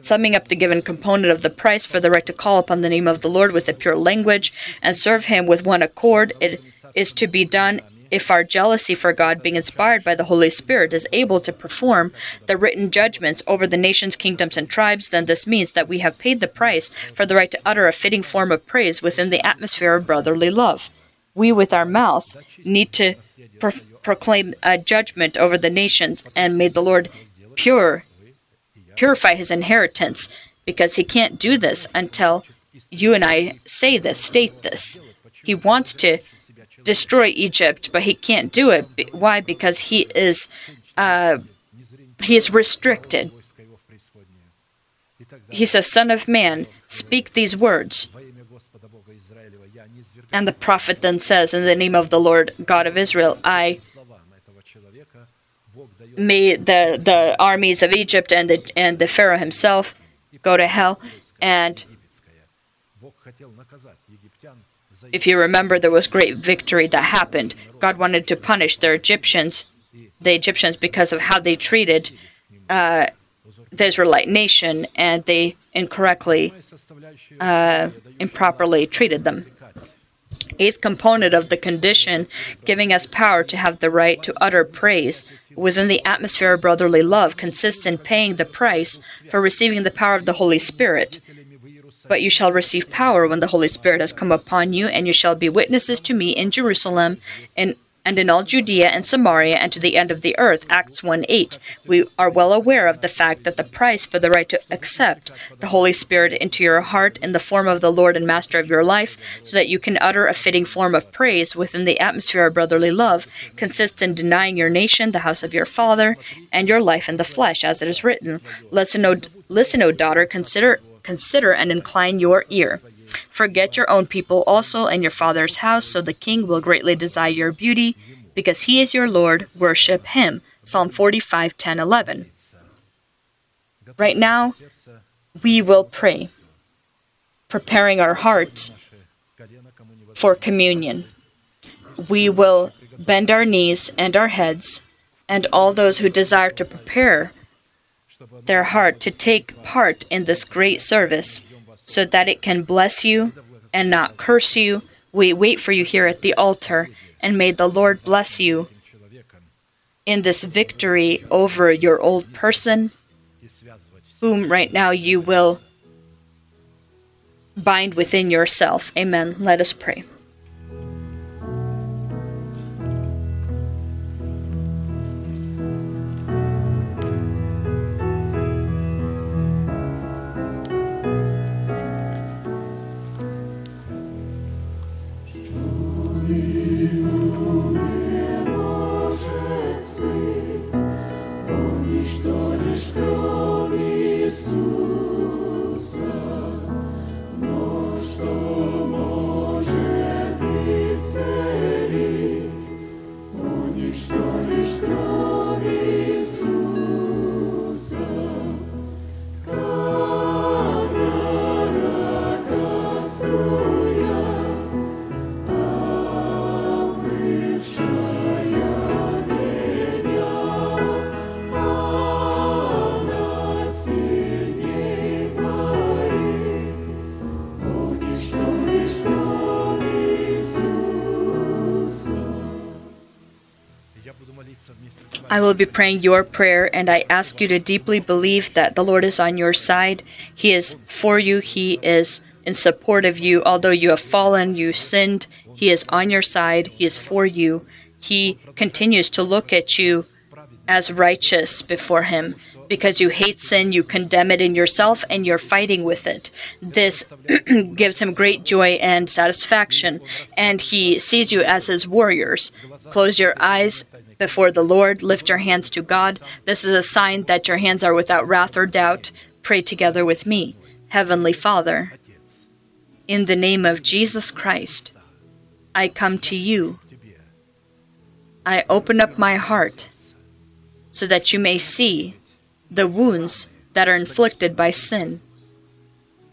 Summing up the given component of the price for the right to call upon the name of the Lord with a pure language and serve him with one accord, it is to be done if our jealousy for God, being inspired by the Holy Spirit, is able to perform the written judgments over the nations, kingdoms, and tribes, then this means that we have paid the price for the right to utter a fitting form of praise within the atmosphere of brotherly love. We, with our mouth, need to pro- proclaim a judgment over the nations and made the Lord pure purify his inheritance because he can't do this until you and I say this, state this. He wants to destroy Egypt, but he can't do it. Why? Because he is uh, he is restricted. He says, son of man. Speak these words. And the prophet then says, In the name of the Lord God of Israel, I made the, the armies of Egypt and the, and the Pharaoh himself go to hell. And if you remember, there was great victory that happened. God wanted to punish the Egyptians, the Egyptians, because of how they treated uh, the Israelite nation, and they incorrectly, uh, improperly treated them. Eighth component of the condition, giving us power to have the right to utter praise within the atmosphere of brotherly love, consists in paying the price for receiving the power of the Holy Spirit. But you shall receive power when the Holy Spirit has come upon you, and you shall be witnesses to me in Jerusalem, in and in all Judea and Samaria and to the end of the earth. Acts 1 8. We are well aware of the fact that the price for the right to accept the Holy Spirit into your heart in the form of the Lord and Master of your life, so that you can utter a fitting form of praise within the atmosphere of brotherly love, consists in denying your nation, the house of your father, and your life in the flesh, as it is written. Listen, O, listen, o daughter, consider consider and incline your ear. Forget your own people also and your father's house, so the king will greatly desire your beauty, because he is your Lord, worship him. Psalm 45, 10, 11. Right now, we will pray, preparing our hearts for communion. We will bend our knees and our heads, and all those who desire to prepare their heart to take part in this great service so that it can bless you and not curse you. We wait for you here at the altar, and may the Lord bless you in this victory over your old person, whom right now you will bind within yourself. Amen. Let us pray. I will be praying your prayer, and I ask you to deeply believe that the Lord is on your side. He is for you, He is in support of you. Although you have fallen, you sinned, He is on your side, He is for you. He continues to look at you as righteous before Him. Because you hate sin, you condemn it in yourself, and you're fighting with it. This [CLEARS THROAT] gives Him great joy and satisfaction, and He sees you as His warriors. Close your eyes before the Lord, lift your hands to God. This is a sign that your hands are without wrath or doubt. Pray together with me. Heavenly Father, in the name of Jesus Christ, I come to you. I open up my heart so that you may see the wounds that are inflicted by sin.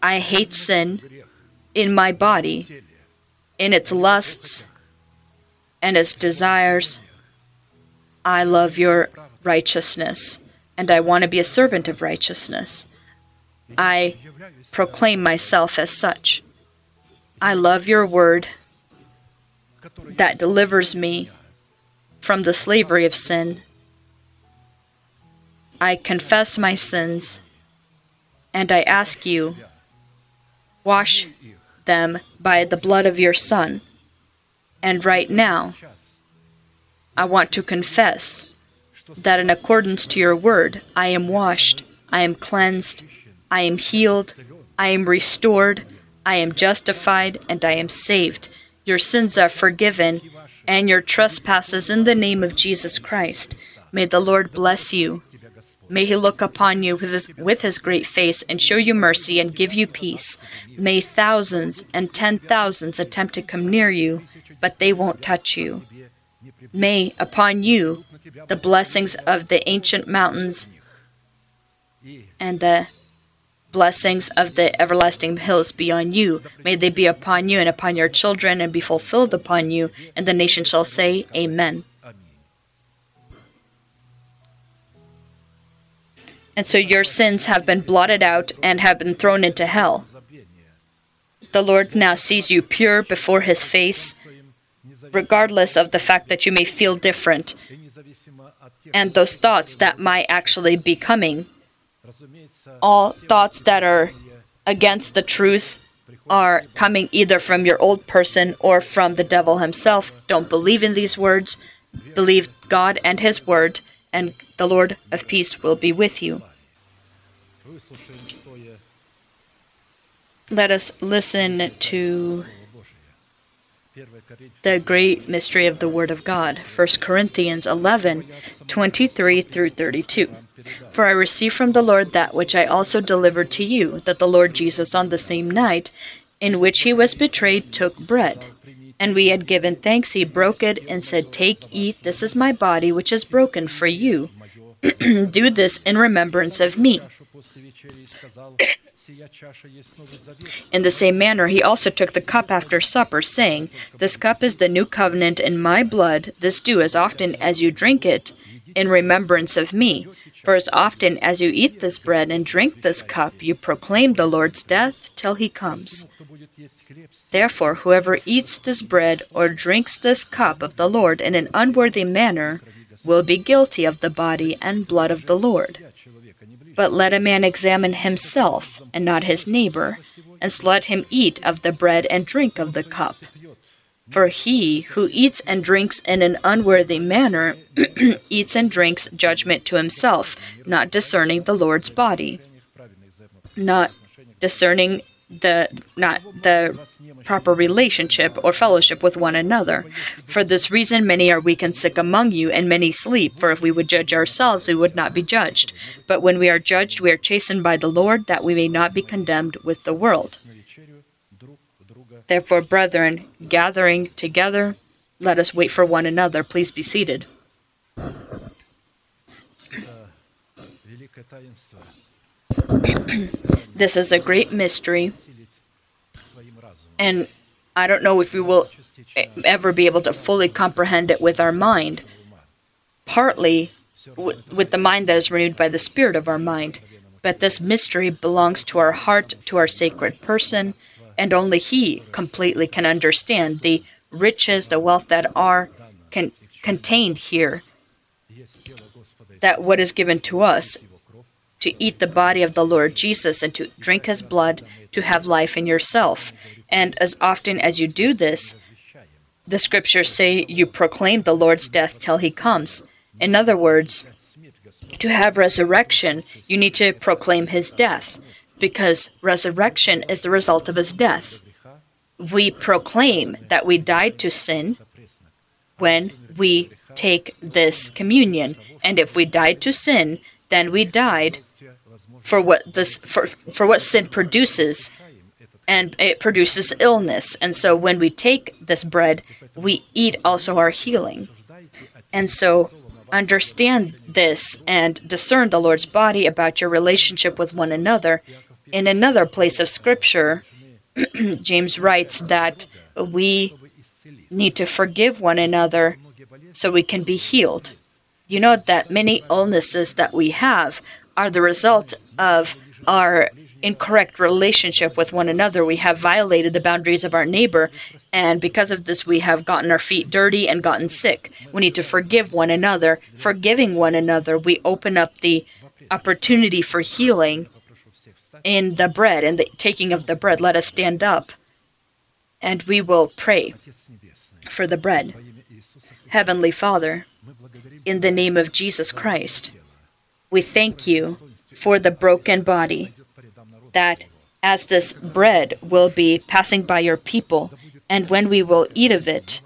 I hate sin in my body, in its lusts and its desires I love your righteousness, and I want to be a servant of righteousness. I proclaim myself as such. I love your word that delivers me from the slavery of sin. I confess my sins, and I ask you, wash them by the blood of your Son. And right now, I want to confess that in accordance to your word, I am washed, I am cleansed, I am healed, I am restored, I am justified, and I am saved. Your sins are forgiven, and your trespasses in the name of Jesus Christ. May the Lord bless you. May he look upon you with his, with his great face and show you mercy and give you peace. May thousands and ten thousands attempt to come near you, but they won't touch you. May upon you the blessings of the ancient mountains and the blessings of the everlasting hills be on you. May they be upon you and upon your children and be fulfilled upon you. And the nation shall say, Amen. And so your sins have been blotted out and have been thrown into hell. The Lord now sees you pure before his face, regardless of the fact that you may feel different and those thoughts that might actually be coming. All thoughts that are against the truth are coming either from your old person or from the devil himself. Don't believe in these words. Believe God and His word, and the Lord of peace will be with you. Let us listen to the great mystery of the Word of God. 1 Corinthians 11 23 through 32. For I received from the Lord that which I also delivered to you, that the Lord Jesus, on the same night in which he was betrayed, took bread. And we had given thanks, he broke it, and said, Take, eat, this is my body, which is broken for you. [CLEARS THROAT] Do this in remembrance of me. In the same manner, he also took the cup after supper, saying, This cup is the new covenant in my blood. This do as often as you drink it in remembrance of me. For as often as you eat this bread and drink this cup, you proclaim the Lord's death till he comes. Therefore, whoever eats this bread or drinks this cup of the Lord in an unworthy manner will be guilty of the body and blood of the Lord. But let a man examine himself, and not his neighbor, and let him eat of the bread and drink of the cup. For he who eats and drinks in an unworthy manner [CLEARS THROAT] eats and drinks judgment to himself, not discerning the Lord's body, not discerning the not the proper relationship or fellowship with one another. For this reason many are weak and sick among you, and many sleep, for if we would judge ourselves we would not be judged. But when we are judged we are chastened by the Lord, that we may not be condemned with the world. Therefore, brethren, gathering together, let us wait for one another. Please be seated. Uh, [COUGHS] this is a great mystery, and I don't know if we will ever be able to fully comprehend it with our mind. Partly with the mind that is renewed by the spirit of our mind. But this mystery belongs to our heart, to our sacred person, and only He completely can understand the riches, the wealth that are con- contained here. That what is given to us to eat the body of the Lord Jesus and to drink his blood to have life in yourself. And as often as you do this, the scriptures say you proclaim the Lord's death till he comes. In other words, to have resurrection, you need to proclaim his death because resurrection is the result of his death. We proclaim that we died to sin when we take this communion. And if we died to sin, then we died for what this for, for what sin produces and it produces illness. And so when we take this bread, we eat also our healing. And so understand this and discern the Lord's body about your relationship with one another. In another place of scripture, [CLEARS THROAT] James writes that we need to forgive one another so we can be healed. You know that many illnesses that we have are the result of our incorrect relationship with one another. We have violated the boundaries of our neighbor, and because of this, we have gotten our feet dirty and gotten sick. We need to forgive one another. Forgiving one another, we open up the opportunity for healing in the bread and the taking of the bread. Let us stand up and we will pray for the bread. Heavenly Father, in the name of Jesus Christ, we thank you for the broken body, that as this bread will be passing by your people, and when we will eat of it,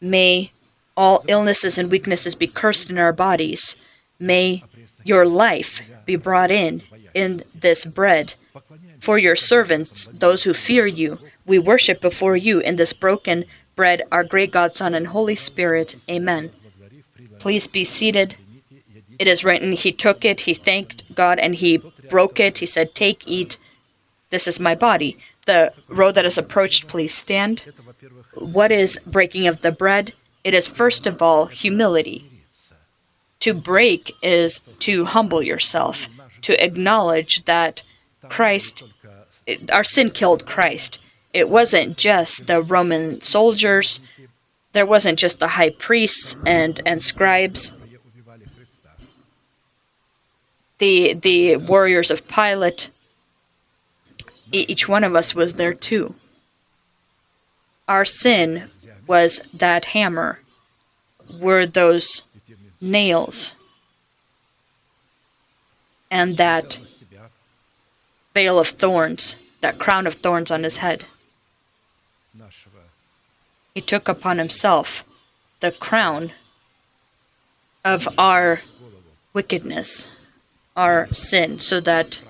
may all illnesses and weaknesses be cursed in our bodies. May your life be brought in in this bread. For your servants, those who fear you, we worship before you in this broken bread, our great God, Son, and Holy Spirit. Amen. Please be seated. It is written, He took it, He thanked God, and He broke it. He said, Take, eat. This is my body. The row that is approached, please stand. What is breaking of the bread? It is first of all humility. To break is to humble yourself, to acknowledge that Christ, our sin killed Christ. It wasn't just the Roman soldiers, there wasn't just the high priests and, and scribes, the, the warriors of Pilate. Each one of us was there too. Our sin was that hammer, were those nails, and that veil of thorns, that crown of thorns on his head. He took upon himself the crown of our wickedness, our sin, so that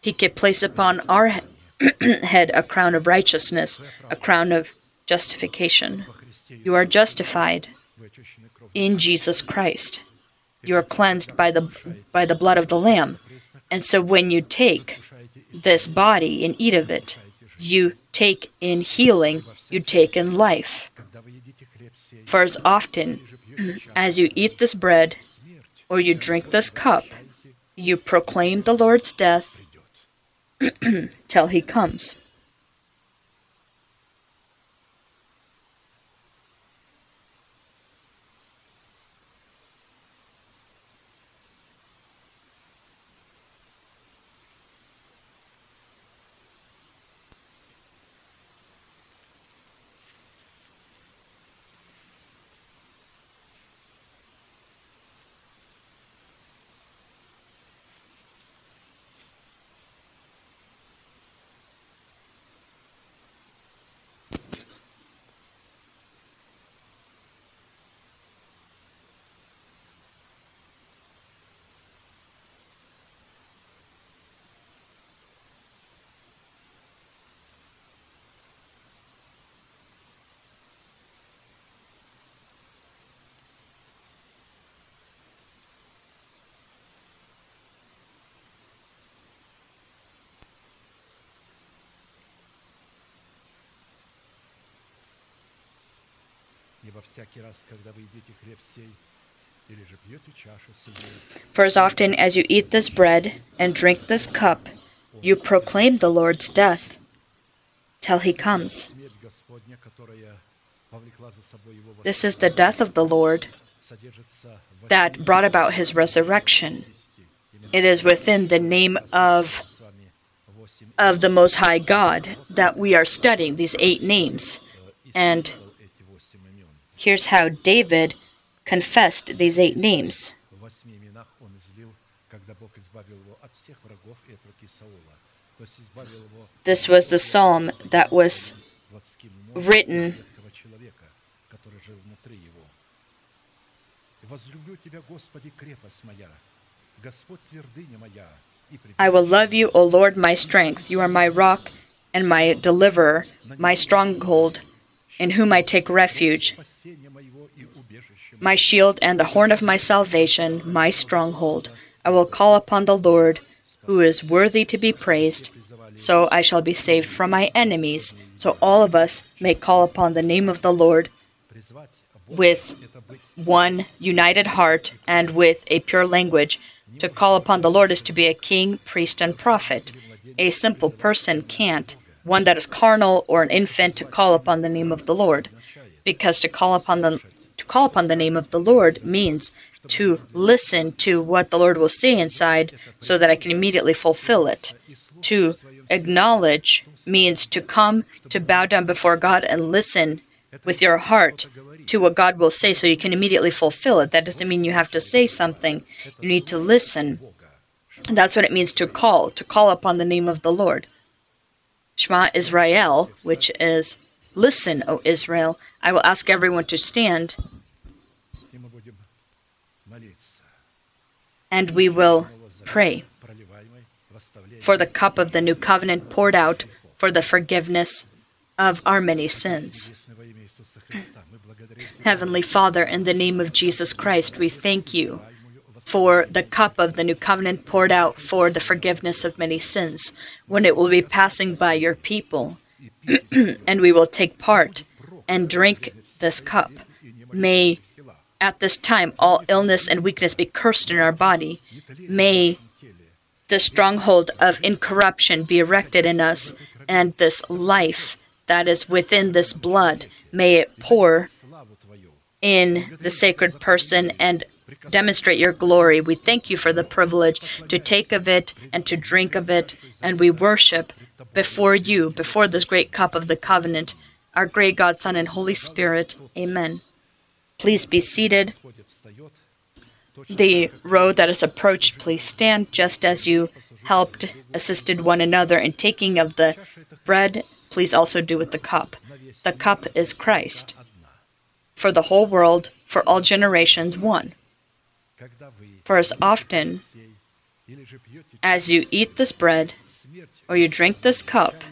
he could place upon our [CLEARS THROAT] head a crown of righteousness, a crown of justification. You are justified in Jesus Christ. You are cleansed by the by the blood of the lamb. And so when you take this body and eat of it, you take in healing, you take in life. For as often [CLEARS THROAT] as you eat this bread or you drink this cup, you proclaim the Lord's death [CLEARS THROAT] till he comes. всякий раз, когда вы едите хлеб сей, или же пьете чашу сию, For as often as you eat this bread and drink this cup, you proclaim the Lord's death till he comes. смерть Господня, которая повлекла за собой его This is the death of the Lord содержится в that brought about his resurrection. It is within the name of, с вами восемь of the Most High God that we are studying these eight names. And эти восемь имен. Here's how David confessed these eight names. This was the psalm that was written I will love you, O Lord, my strength. You are my rock and my deliverer, my stronghold, in whom I take refuge, my shield and the horn of my salvation, my stronghold. I will call upon the Lord, who is worthy to be praised. So I shall be saved from my enemies, so all of us may call upon the name of the Lord with one united heart and with a pure language. To call upon the Lord is to be a king, priest, and prophet. A simple person can't one that is carnal or an infant, to call upon the name of the Lord. Because to call upon the to call upon the name of the Lord means to listen to what the Lord will say inside so that I can immediately fulfill it. To acknowledge means to come to bow down before God and listen with your heart to what God will say so you can immediately fulfill it. That doesn't mean you have to say something. You need to listen. That's what it means to call, to call upon the name of the Lord. Shema Israel, which is, Listen, O Israel, I will ask everyone to stand, and we will pray for the cup of the new covenant poured out for the forgiveness of our many sins. Heavenly Father, in the name of Jesus Christ, we thank you for the cup of the new covenant poured out for the forgiveness of many sins, when it will be passing by your people, [CLEARS THROAT] and we will take part and drink this cup. May at this time all illness and weakness be cursed in our body. May the stronghold of incorruption be erected in us, and this life that is within this blood, may it pour in the sacred person and demonstrate your glory. We thank you for the privilege to take of it and to drink of it, and we worship before you, before this great cup of the covenant, our great God, Son, and Holy Spirit. Amen. Please be seated. The row that is approached, please stand just as you helped, assisted one another in taking of the bread. Please also do with the cup. The cup is Christ. For the whole world, for all generations, one. For as often as you eat this bread or you drink this cup,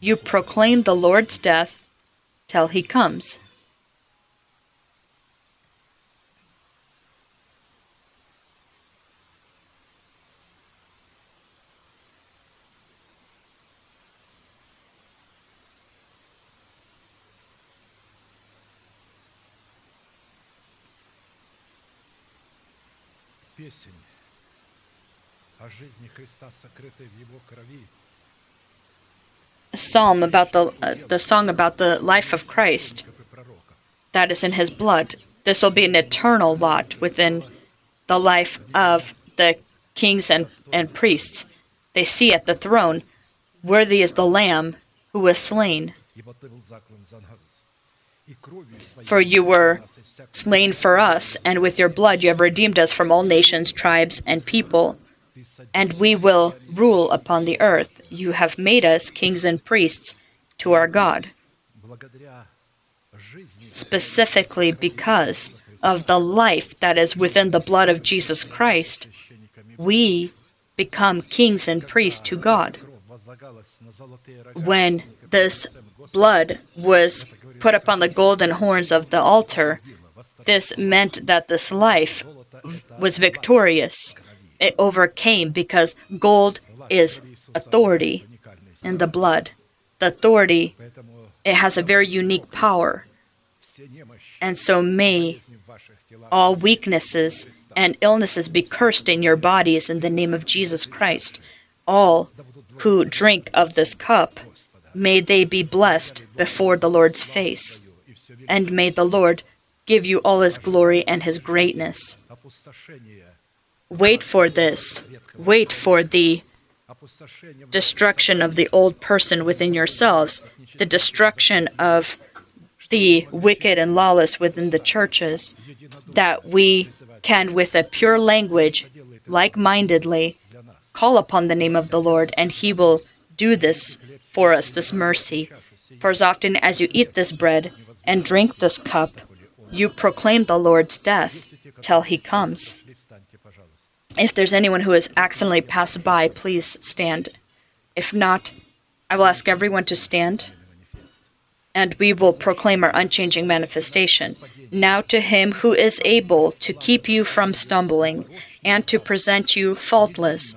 you proclaim the Lord's death till he comes. песень о жизни Христа, сокрытой в Его крови, A psalm about the uh, the song about the life of Christ как и пророка. that is in his blood. This will be an eternal lot within the life of the kings and, and priests. They see at the throne, worthy is the Lamb who was slain. For you were slain for us, and with your blood you have redeemed us from all nations, tribes, and people. And we will rule upon the earth. You have made us kings and priests to our God. Specifically because of the life that is within the blood of Jesus Christ, we become kings and priests to God when this blood was put upon the golden horns of the altar, this meant that this life was victorious. It overcame because gold is authority in the blood. The authority, it has a very unique power. And so may all weaknesses and illnesses be cursed in your bodies in the name of Jesus Christ. All who drink of this cup, may they be blessed before the Lord's face, and may the Lord give you all his glory and his greatness. Wait for this, wait for the destruction of the old person within yourselves, the destruction of the wicked and lawless within the churches, that we can, with a pure language, like mindedly, call upon the name of the Lord, and He will do this for us, this mercy. For as often as you eat this bread and drink this cup, you proclaim the Lord's death till He comes. If there's anyone who has accidentally passed by, please stand. If not, I will ask everyone to stand, and we will proclaim our unchanging manifestation. Now to him who is able to keep you from stumbling and to present you faultless